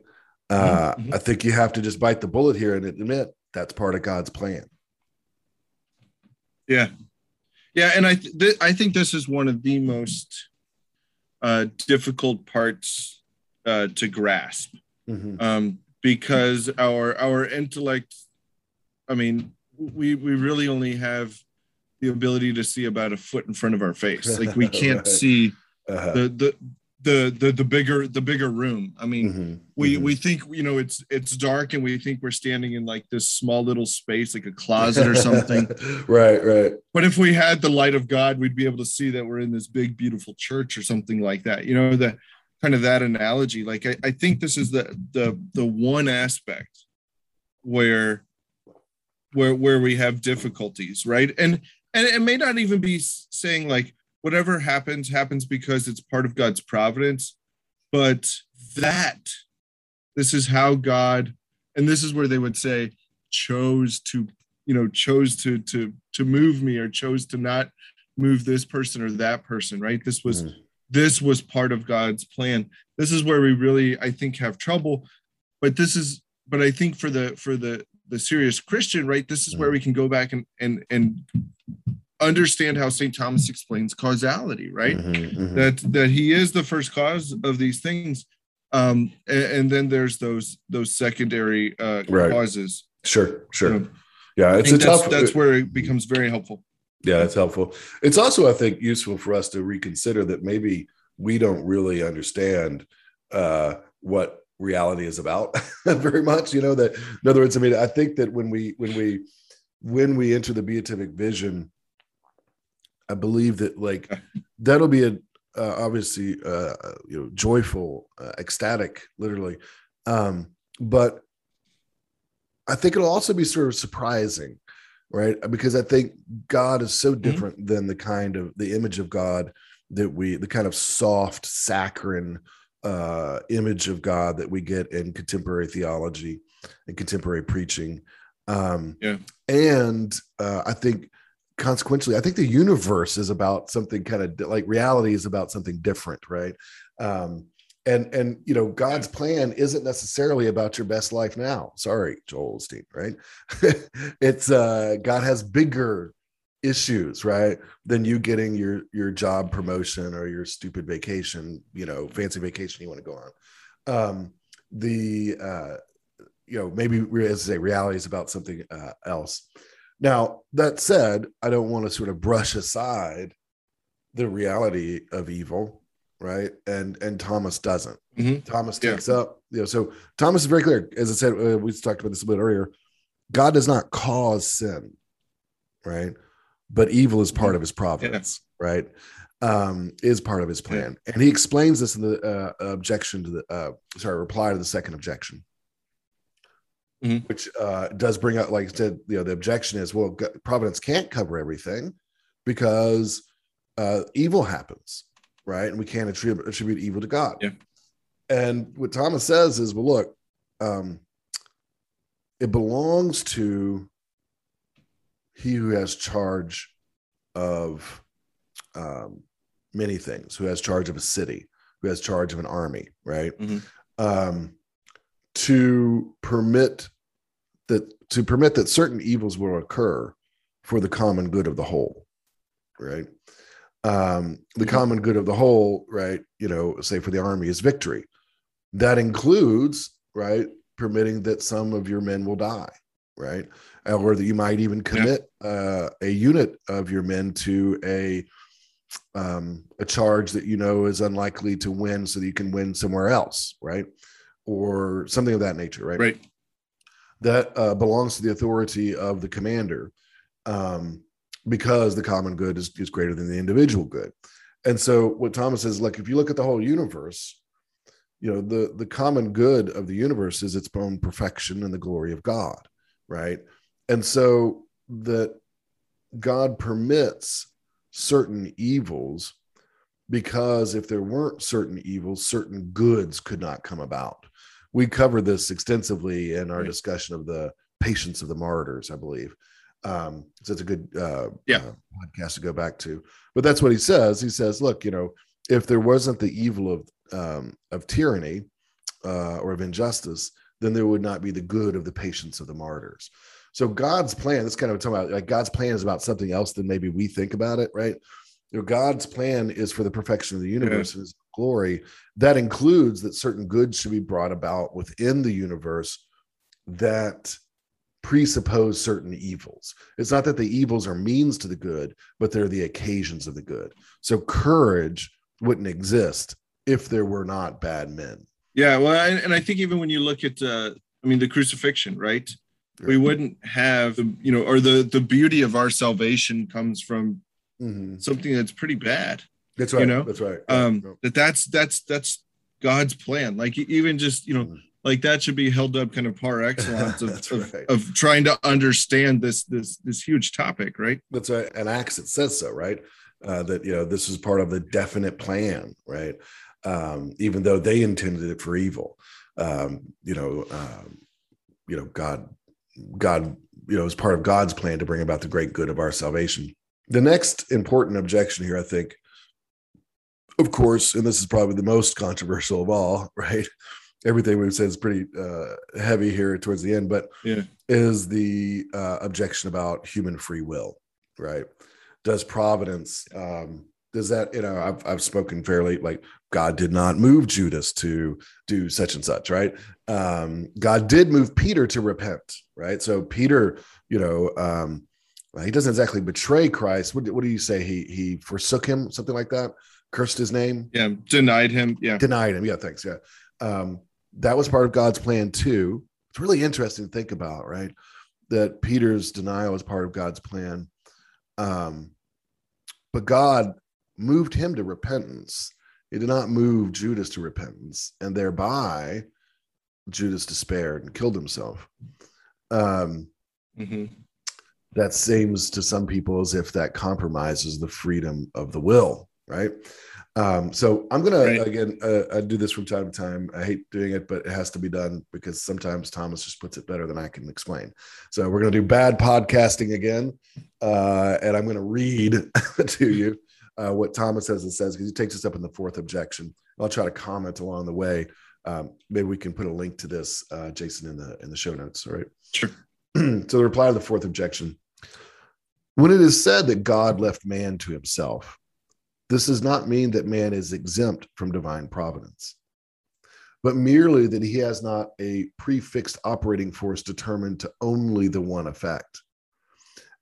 Uh, Mhm, mhm. I think you have to just bite the bullet here and admit that's part of God's plan. Yeah. Yeah. And I, th- th- I think this is one of the most uh, difficult parts uh, to grasp Mhm. um, because our our intellect, I mean, we we really only have the ability to see about a foot in front of our face. Like we can't Right. see Uh-huh. the, the the the the bigger the bigger room. I mean, Mhm. we Mhm. we think you know it's it's dark and we think we're standing in like this small little space like a closet or something right, right. but if we had the light of god we'd be able to see that we're in this big beautiful church or something like that you know the kind of that analogy like i, I think this is the the the one aspect where where where we have difficulties right and and it may not even be saying like whatever happens happens because it's part of god's providence. But that this is how god and this is where they would say chose to you know chose to to to move me or chose to not move this person or that person right? This was Mhm. this was part of god's plan. This is where we really i think have trouble. But this is but i think for the for the the serious christian right this is where we can go back and and and understand how st thomas explains causality right Mhm, mhm. that that he is the first cause of these things um and, and then there's those those secondary uh Right. causes Sure, sure. Um, Yeah, it's a that's, tough. that's where it becomes very helpful Yeah, that's helpful. It's also, I think, useful for us to reconsider that maybe we don't really understand uh, what reality is about very much. You know that, in other words, I mean, I think that when we when we when we enter the beatific vision, I believe that like that'll be a uh, obviously uh, you know joyful, uh, ecstatic, literally, um, but I think it'll also be sort of surprising right? Because i think god is so different than the kind of the image of god that we the kind of soft saccharine uh image of god that we get in contemporary theology and contemporary preaching. Um Yeah. and uh i think consequentially i think the universe is about something kind of like reality is about something different right? Um and and you know god's plan isn't necessarily about your best life now. Sorry joel Osteen, right? It's uh god has bigger issues right than you getting your your job promotion or your stupid vacation you know fancy vacation you want to go on. Um the uh you know maybe as I say reality is about something uh, else now that said i don't want to sort of brush aside the reality of evil right? And and thomas doesn't. Mhm. thomas Yeah. takes up you know so thomas is very clear. As i said uh, we talked about this a bit earlier god does not cause sin right? But evil is part of his providence right? Um is part of his plan. And he explains this in the uh, objection to the uh sorry reply to the second objection Mhm. which uh does bring up like I said you know the objection is well providence can't cover everything because uh evil happens right and we can't attribute attribute evil to god Yeah. and what thomas says is well look um it belongs to he who has charge of um, many things, who has charge of a city, who has charge of an army, right? Mhm. Um, to permit that to permit that certain evils will occur for the common good of the whole right? Um the Mm-hmm. common good of the whole right you know say for the army is victory. That includes right permitting that some of your men will die right? Or that you might even commit uh, a unit of your men to a um, a charge that you know is unlikely to win so that you can win somewhere else right? Or something of that nature right? Right. That uh, belongs to the authority of the commander um, because the common good is, is greater than the individual good. And so what thomas says like if you look at the whole universe you know the the common good of the universe is its own perfection and the glory of god right? And so that god permits certain evils because if there weren't certain evils certain goods could not come about we covered this extensively in our Right. discussion of the patience of the martyrs i believe. Um so it's a good uh, Yeah. uh, podcast to go back to. But that's what he says. He says look you know if there wasn't the evil of um of tyranny uh or of injustice then there would not be the good of the patience of the martyrs. So god's plan this kind of talking about like god's plan is about something else than maybe we think about it right? You know, god's plan is for the perfection of the universe. And his glory that includes that certain goods should be brought about within the universe that presuppose certain evils. It's not that the evils are means to the good, but they're the occasions of the good. So courage wouldn't exist if there were not bad men. Yeah. Well, and, and I think even when you look at, uh, I mean, the crucifixion, right? We wouldn't have, the, you know, or the the beauty of our salvation comes from Mhm. something that's pretty bad. That's right. You know, that's right. Um, Yeah. that that's that's that's God's plan. Like even just you know, Mhm. like that should be held up kind of par excellence of, of, right. of trying to understand this this this huge topic, right? That's right. And Acts it says so, right? Uh, that you know this is part of the definite plan, right? Um, even though they intended it for evil, um, you know, um, you know, God, God, you know, is part of God's plan to bring about the great good of our salvation. The next important objection here, I think, of course, and this is probably the most controversial of all, right? Everything we've said is pretty uh, heavy here towards the end, but Yeah. is the uh, objection about human free will, right? Does providence, um, does that, you know, I've, I've spoken fairly like God did not move Judas to do such and such, right? Um, God did move Peter to repent, right? So Peter, you know, um, he doesn't exactly betray Christ. What, what do you say? He he forsook him, something like that, cursed his name Yeah, denied him. Yeah, denied him. Yeah, thanks. Yeah. Um, that was part of God's plan too. It's really interesting to think about, right? That Peter's denial was part of God's plan. Um, but God moved him to repentance. He did not move Judas to repentance, and thereby Judas despaired and killed himself. Um, Mhm. that seems to some people as if that compromises the freedom of the will, right? Um, so I'm gonna Right. again uh, I do this from time to time. I hate doing it, but it has to be done because sometimes Thomas just puts it better than I can explain. So we're gonna do bad podcasting again, uh, and I'm gonna read to you uh, what Thomas says and says because he takes us up in the fourth objection. I'll try to comment along the way. Um, maybe we can put a link to this, uh, Jason, in the in the show notes. All right. Sure. so the reply to the fourth objection when it is said that god left man to himself this does not mean that man is exempt from divine providence but merely that he has not a prefixed operating force determined to only the one effect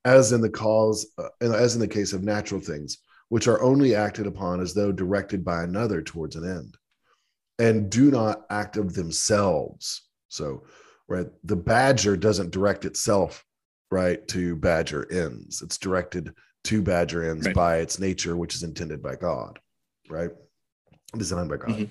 as in the cause uh, as in the case of natural things which are only acted upon as though directed by another towards an end and do not act of themselves. So right the badger doesn't direct itself right to badger ends. It's directed to badger ends Right. by its nature which is intended by god right? Designed by god.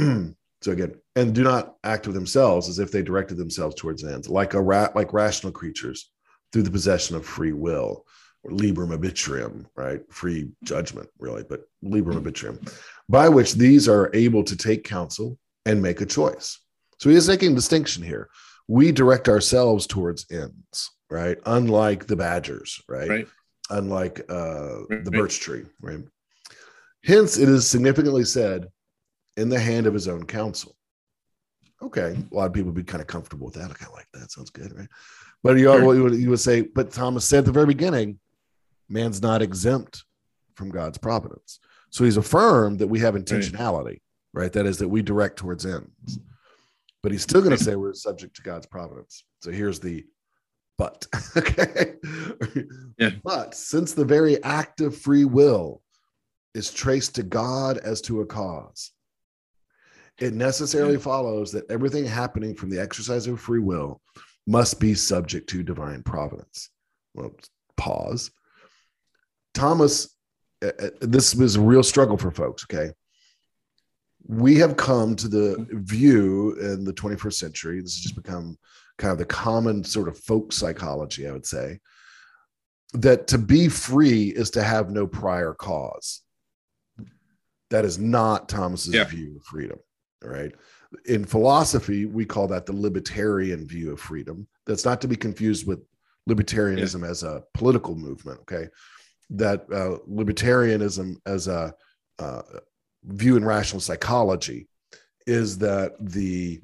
Mhm. so again and do not act of themselves as if they directed themselves towards ends like a rat like rational creatures through the possession of free will or liberum arbitrium right? Free judgment really but liberum arbitrium by which these are able to take counsel and make a choice. So he is making a distinction here. We direct ourselves towards ends right? Unlike the badgers right, Right. Unlike uh the birch tree right hence it is significantly said in the hand of his own counsel Okay, a lot of people would be kind of comfortable with that. I kind of like that. Sounds good, right? But you, sure. you, would, you would say, but Thomas said at the very beginning, man's not exempt from God's providence. So he's affirmed that we have intentionality, right? right? That is that we direct towards ends. But he's still going to say we're subject to God's providence. So here's the but. okay. Yeah. But since the very act of free will is traced to God as to a cause, it necessarily follows that everything happening from the exercise of free will must be subject to divine providence. Well, pause. Thomas, uh, uh, this was a real struggle for folks, okay? We have come to the view in the 21st century, this has just become kind of the common sort of folk psychology, I would say, that to be free is to have no prior cause. That is not Thomas's yeah. view of freedom right? In philosophy, we call that the libertarian view of freedom. That's not to be confused with libertarianism yeah. as a political movement, okay? That uh, libertarianism as a uh, view in rational psychology is that the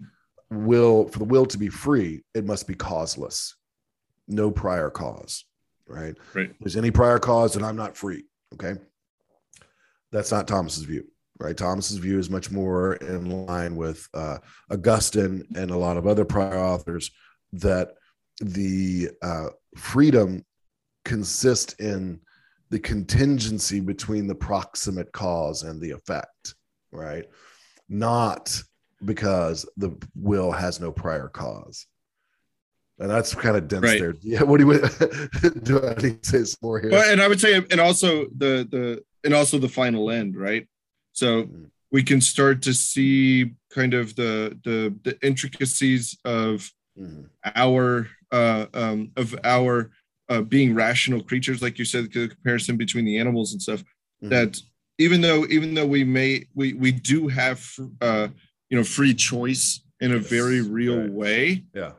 will for the will to be free, it must be causeless, no prior cause, right? Right. If there's any prior cause, then I'm not free. Okay. That's not Thomas's view right? Thomas's view is much more in line with uh, Augustine and a lot of other prior authors that the uh, freedom consists in the contingency between the proximate cause and the effect, right? Not because the will has no prior cause. And that's kind of dense right. there. Yeah. What do you do? I need to say some more here. Well, and I would say, and also the the and also the final end, right? So mm-hmm. we can start to see kind of the the, the intricacies of mm-hmm. our uh, um, of our uh, being rational creatures, like you said, the comparison between the animals and stuff. Mm-hmm. That even though even though we may we we do have uh, you know free choice in a yes. very real right. way. Yeah,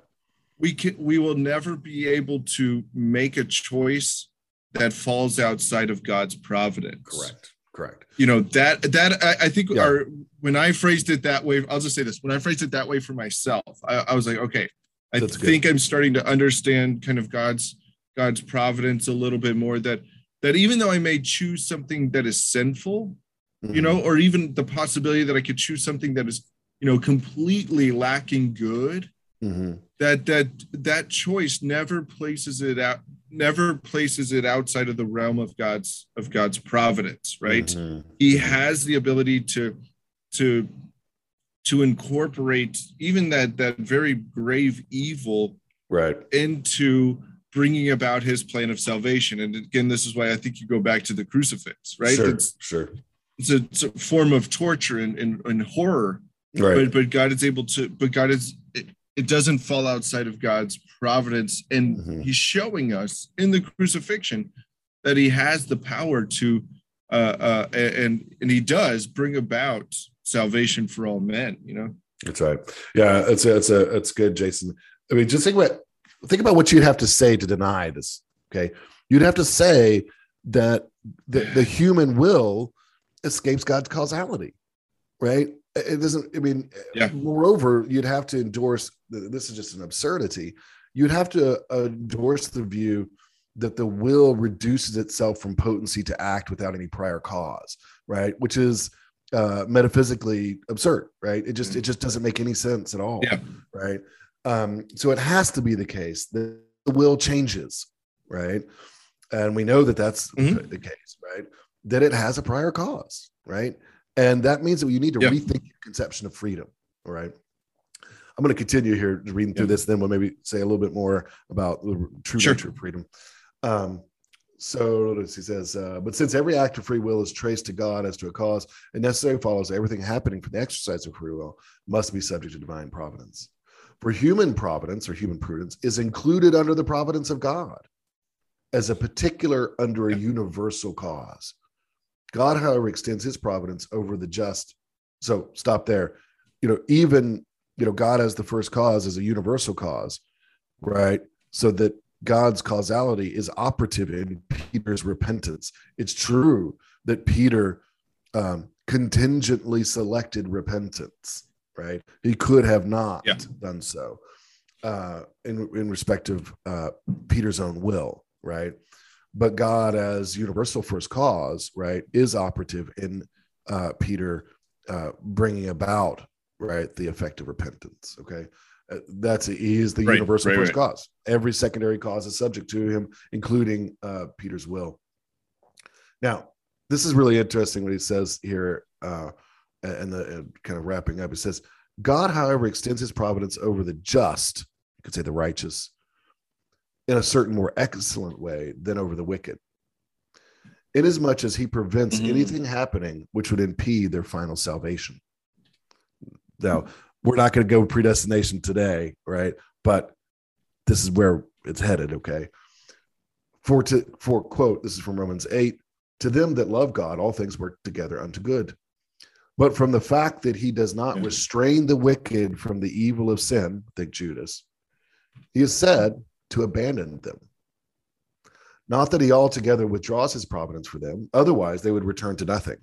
we can we will never be able to make a choice that falls outside of God's providence. Correct. Correct. You know that that I, I think yeah. our when I phrased it that way, I'll just say this: when I phrased it that way for myself, I, I was like, okay, I That's think good. I'm starting to understand kind of God's God's providence a little bit more. That that even though I may choose something that is sinful, mm-hmm. you know, or even the possibility that I could choose something that is you know completely lacking good, mm-hmm. that that that choice never places it out never places it outside of the realm of God's of God's providence, right? Mm-hmm. He has the ability to to to incorporate even that that very grave evil right into bringing about his plan of salvation and again this is why i think you go back to the crucifix right sure, it's sure it's a, it's a form of torture and, and, and horror right but, but god is able to but god is it doesn't fall outside of God's providence. And mm-hmm. he's showing us in the crucifixion that he has the power to, uh, uh, and, and he does bring about salvation for all men, you know? That's right. Yeah, it's a, it's a, it's good, Jason. I mean, just think about, think about what you'd have to say to deny this. Okay. You'd have to say that the, the human will escapes God's causality, right? It doesn't i mean yeah. moreover you'd have to endorse this is just an absurdity. You'd have to endorse the view that the will reduces itself from potency to act without any prior cause right? Which is uh, metaphysically absurd right? It just it just doesn't make any sense at all yeah. right? Um, so it has to be the case that the will changes right? And we know that that's mm-hmm. the case right? That it has a prior cause right and that means that you need to yep. rethink your conception of freedom. All right. I'm going to continue here reading through yep. this. Then we'll maybe say a little bit more about the true sure. nature of freedom. Um, so he says, uh, but since every act of free will is traced to God as to a cause, it necessarily follows that everything happening from the exercise of free will must be subject to divine providence. For human providence or human prudence is included under the providence of God as a particular under a universal cause. God, however, extends his providence over the just. So stop there. You know, even, you know, God as the first cause is a universal cause, right? So that God's causality is operative in Peter's repentance. It's true that Peter um, contingently selected repentance, right? He could have not Yeah. done so uh, in in respect of uh, Peter's own will, right? But God, as universal first cause, right, is operative in uh, Peter uh, bringing about right the effect of repentance. Okay, Uh, that's he is the Right, universal right, first right. cause. Every secondary cause is subject to him, including uh, Peter's will. Now, this is really interesting what he says here, uh, and the and kind of wrapping up. It says, God, however, extends his providence over the just, you could say the righteous, in a certain more excellent way than over the wicked. Inasmuch as he prevents Mhm. anything happening which would impede their final salvation. Now, we're not going to go predestination today, right? But this is where it's headed, okay? For to for quote, this is from Romans 8, to them that love God, all things work together unto good. But from the fact that he does not restrain the wicked from the evil of sin, think Judas, he has said to abandon them. Not that he altogether withdraws his providence for them, otherwise they would return to nothing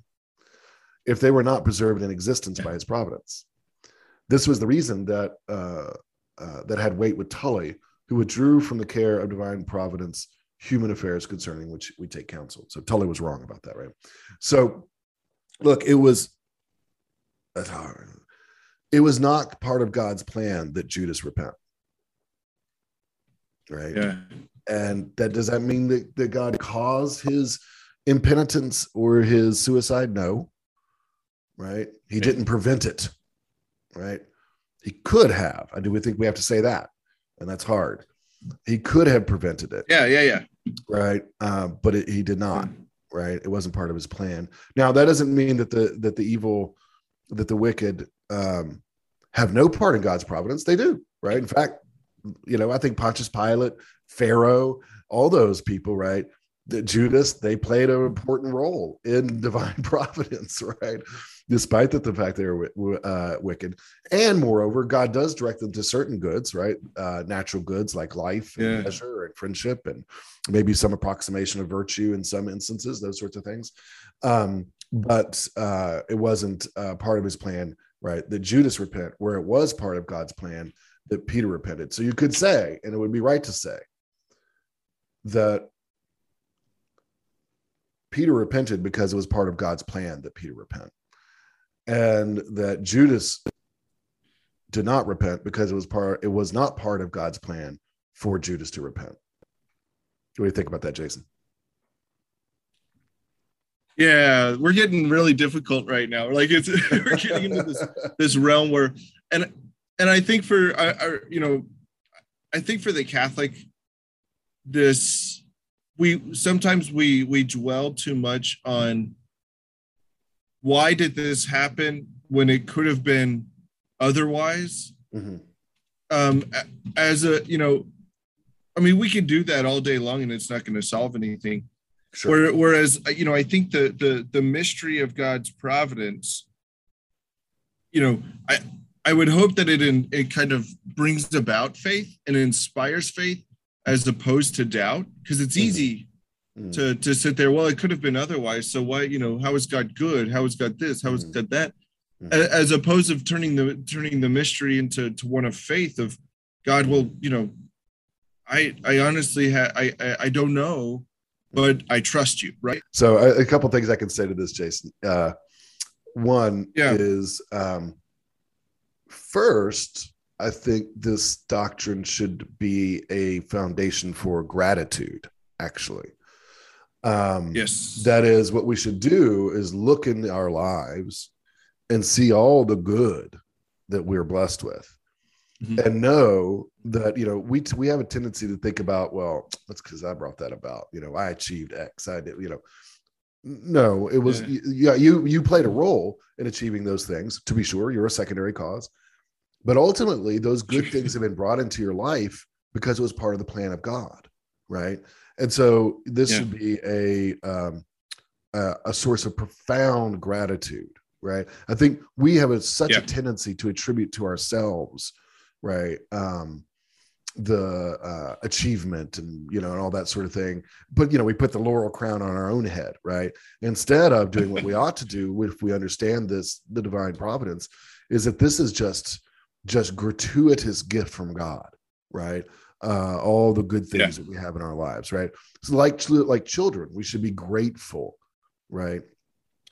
if they were not preserved in existence by his providence. This was the reason that uh, uh, that had weight with Tully, who withdrew from the care of divine providence human affairs concerning which we take counsel. So Tully was wrong about that, right? So, look, it was. It was not part of God's plan that Judas repent, right? Yeah. And that does that mean that, that God caused his impenitence or his suicide? No. Right? He Yeah. didn't prevent it. Right? He could have. I do we think we have to say that. And that's hard. He could have prevented it. Yeah. Yeah. Yeah. Right. Uh, but it, he did not. Right. It wasn't part of his plan. Now that doesn't mean that the that the evil that the wicked um have no part in God's providence. They do, right? In fact, you know, I think Pontius Pilate, Pharaoh, all those people, right? The Judas, they played an important role in divine providence, right? Despite that the fact they were uh, wicked, and moreover, God does direct them to certain goods, right? Uh, natural goods like life and Yeah. pleasure and friendship, and maybe some approximation of virtue in some instances, those sorts of things. Um, but uh, it wasn't uh, part of his plan, right? That Judas repent, where it was part of God's plan that Peter repented. So you could say, and it would be right to say, that Peter repented because it was part of God's plan that Peter repent, and that Judas did not repent because it was part. It was not part of God's plan for Judas to repent. What do you think about that, Jason? Yeah, we're getting really difficult right now. Like it's we're getting into this this realm where and and I think for I, I you know I think for the Catholic this we sometimes we we dwell too much on why did this happen when it could have been otherwise Mhm. um as a you know I mean we can do that all day long and it's not going to solve anything Sure. whereas you know, I think the the the mystery of God's providence, you know, I I would hope that it in, it kind of brings about faith and inspires faith as opposed to doubt, because it's Mhm. easy Mhm. to to sit there. Well, it could have been otherwise. So why, you know, how is God good? How is God this? How is Mhm. God that? Mhm. As opposed of turning the turning the mystery into to one of faith of God. Well, you know, I I honestly ha- I, I I don't know, but I trust you, right? So a, a couple things I can say to this, Jason. Uh, one Yeah. is um, first, I think this doctrine should be a foundation for gratitude. Actually, um, Yes. that is what we should do is look in our lives and see all the good that we're blessed with Mhm. and know that you know we we have a tendency to think about well that's because i brought that about you know i achieved x i did you know no it was Yeah. yeah you you played a role in achieving those things to be sure you're a secondary cause but ultimately those good things have been brought into your life because it was part of the plan of god right and so this Yeah. should be a um a, a source of profound gratitude right i think we have a, such Yeah. a tendency to attribute to ourselves right um the uh, achievement and you know and all that sort of thing. But you know we put the laurel crown on our own head right? Instead of doing what we ought to do if we understand this the divine providence is that this is just just gratuitous gift from god right? Uh all the good things yeah. that we have in our lives right? So like like children we should be grateful right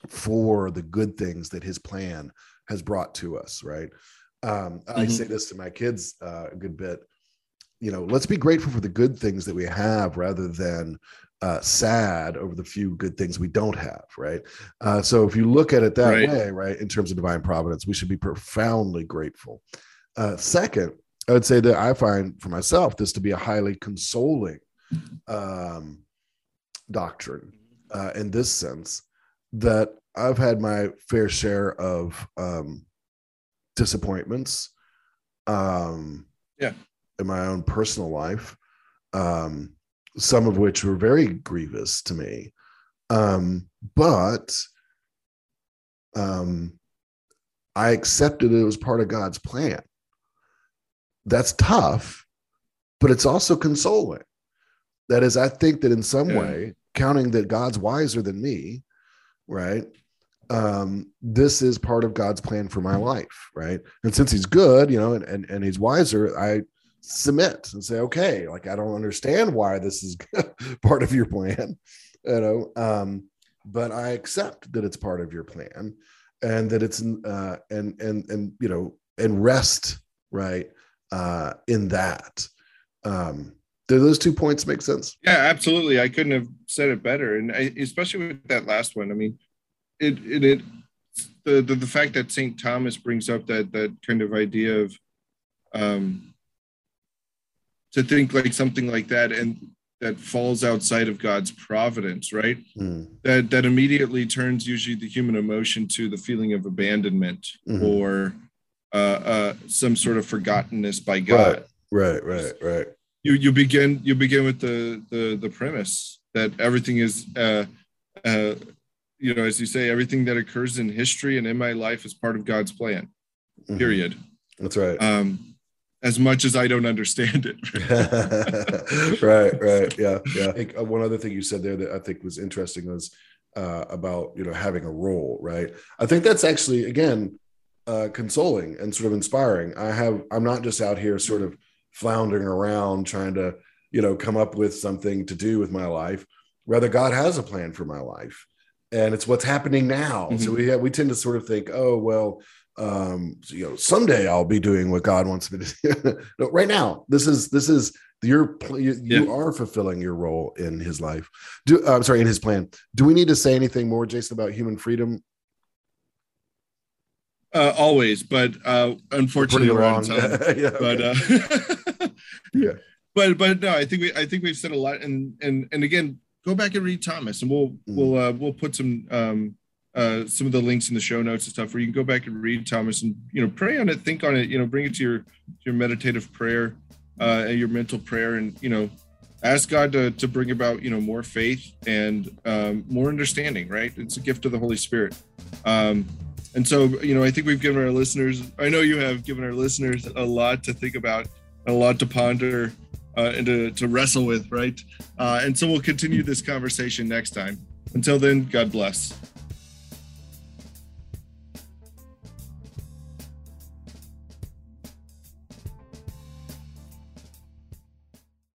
for the good things that his plan has brought to us right? Um, mm-hmm. I say this to my kids uh, a good bit you know, let's be grateful for the good things that we have rather than uh, sad over the few good things we don't have, right? Uh, so if you look at it that right. way, right, in terms of divine providence, we should be profoundly grateful. Uh, second, I would say that I find for myself this to be a highly consoling um, doctrine uh, in this sense that I've had my fair share of um, disappointments. Um, yeah in my own personal life, um, some of which were very grievous to me. Um, but um, I accepted it was part of God's plan. That's tough, but it's also consoling. That is, I think that in some yeah. way, counting that God's wiser than me, right? Um, this is part of God's plan for my life, right? And since He's good, you know, and and, and He's wiser, I submit and say, okay, like I don't understand why this is part of your plan, you know, um, but I accept that it's part of your plan and that it's uh, and and and you know and rest right uh, in that. Um, do those two points make sense? Yeah, absolutely. I couldn't have said it better, and I, especially with that last one. I mean, it it, it the, the the fact that Saint Thomas brings up that that kind of idea of um, to think like something like that and that falls outside of God's providence, right? Mm. That that immediately turns usually the human emotion to the feeling of abandonment mm-hmm. or uh, uh, some sort of forgottenness by God. Right, right, right, right. You you begin you begin with the the the premise that everything is uh, uh, you know as you say everything that occurs in history and in my life is part of God's plan. Mm-hmm. Period. That's right. Um, as much as I don't understand it. right, right, yeah, yeah. Think, uh, one other thing you said there that I think was interesting was uh, about you know having a role, right? I think that's actually again uh, consoling and sort of inspiring. I have I'm not just out here sort of floundering around trying to you know come up with something to do with my life. Rather, God has a plan for my life, and it's what's happening now. Mm-hmm. So we have, we tend to sort of think, oh well, um you know someday i'll be doing what god wants me to do. No, right now this is this is your you, yeah. you are fulfilling your role in his life. Do uh, i'm sorry in his plan. Do we need to say anything more jason about human freedom? Uh always but uh unfortunately yeah, but uh yeah. But but no i think we i think we've said a lot and and and again go back and read thomas and we'll mm. we'll uh we'll put some um uh, some of the links in the show notes and stuff where you can go back and read Thomas and you know pray on it, think on it, you know, bring it to your your meditative prayer, uh, and your mental prayer, and you know, ask God to to bring about you know more faith and um, more understanding. Right, it's a gift of the Holy Spirit. Um, and so you know, I think we've given our listeners. I know you have given our listeners a lot to think about, a lot to ponder. Uh, and to, to wrestle with, right? Uh, and so we'll continue this conversation next time. Until then, God bless.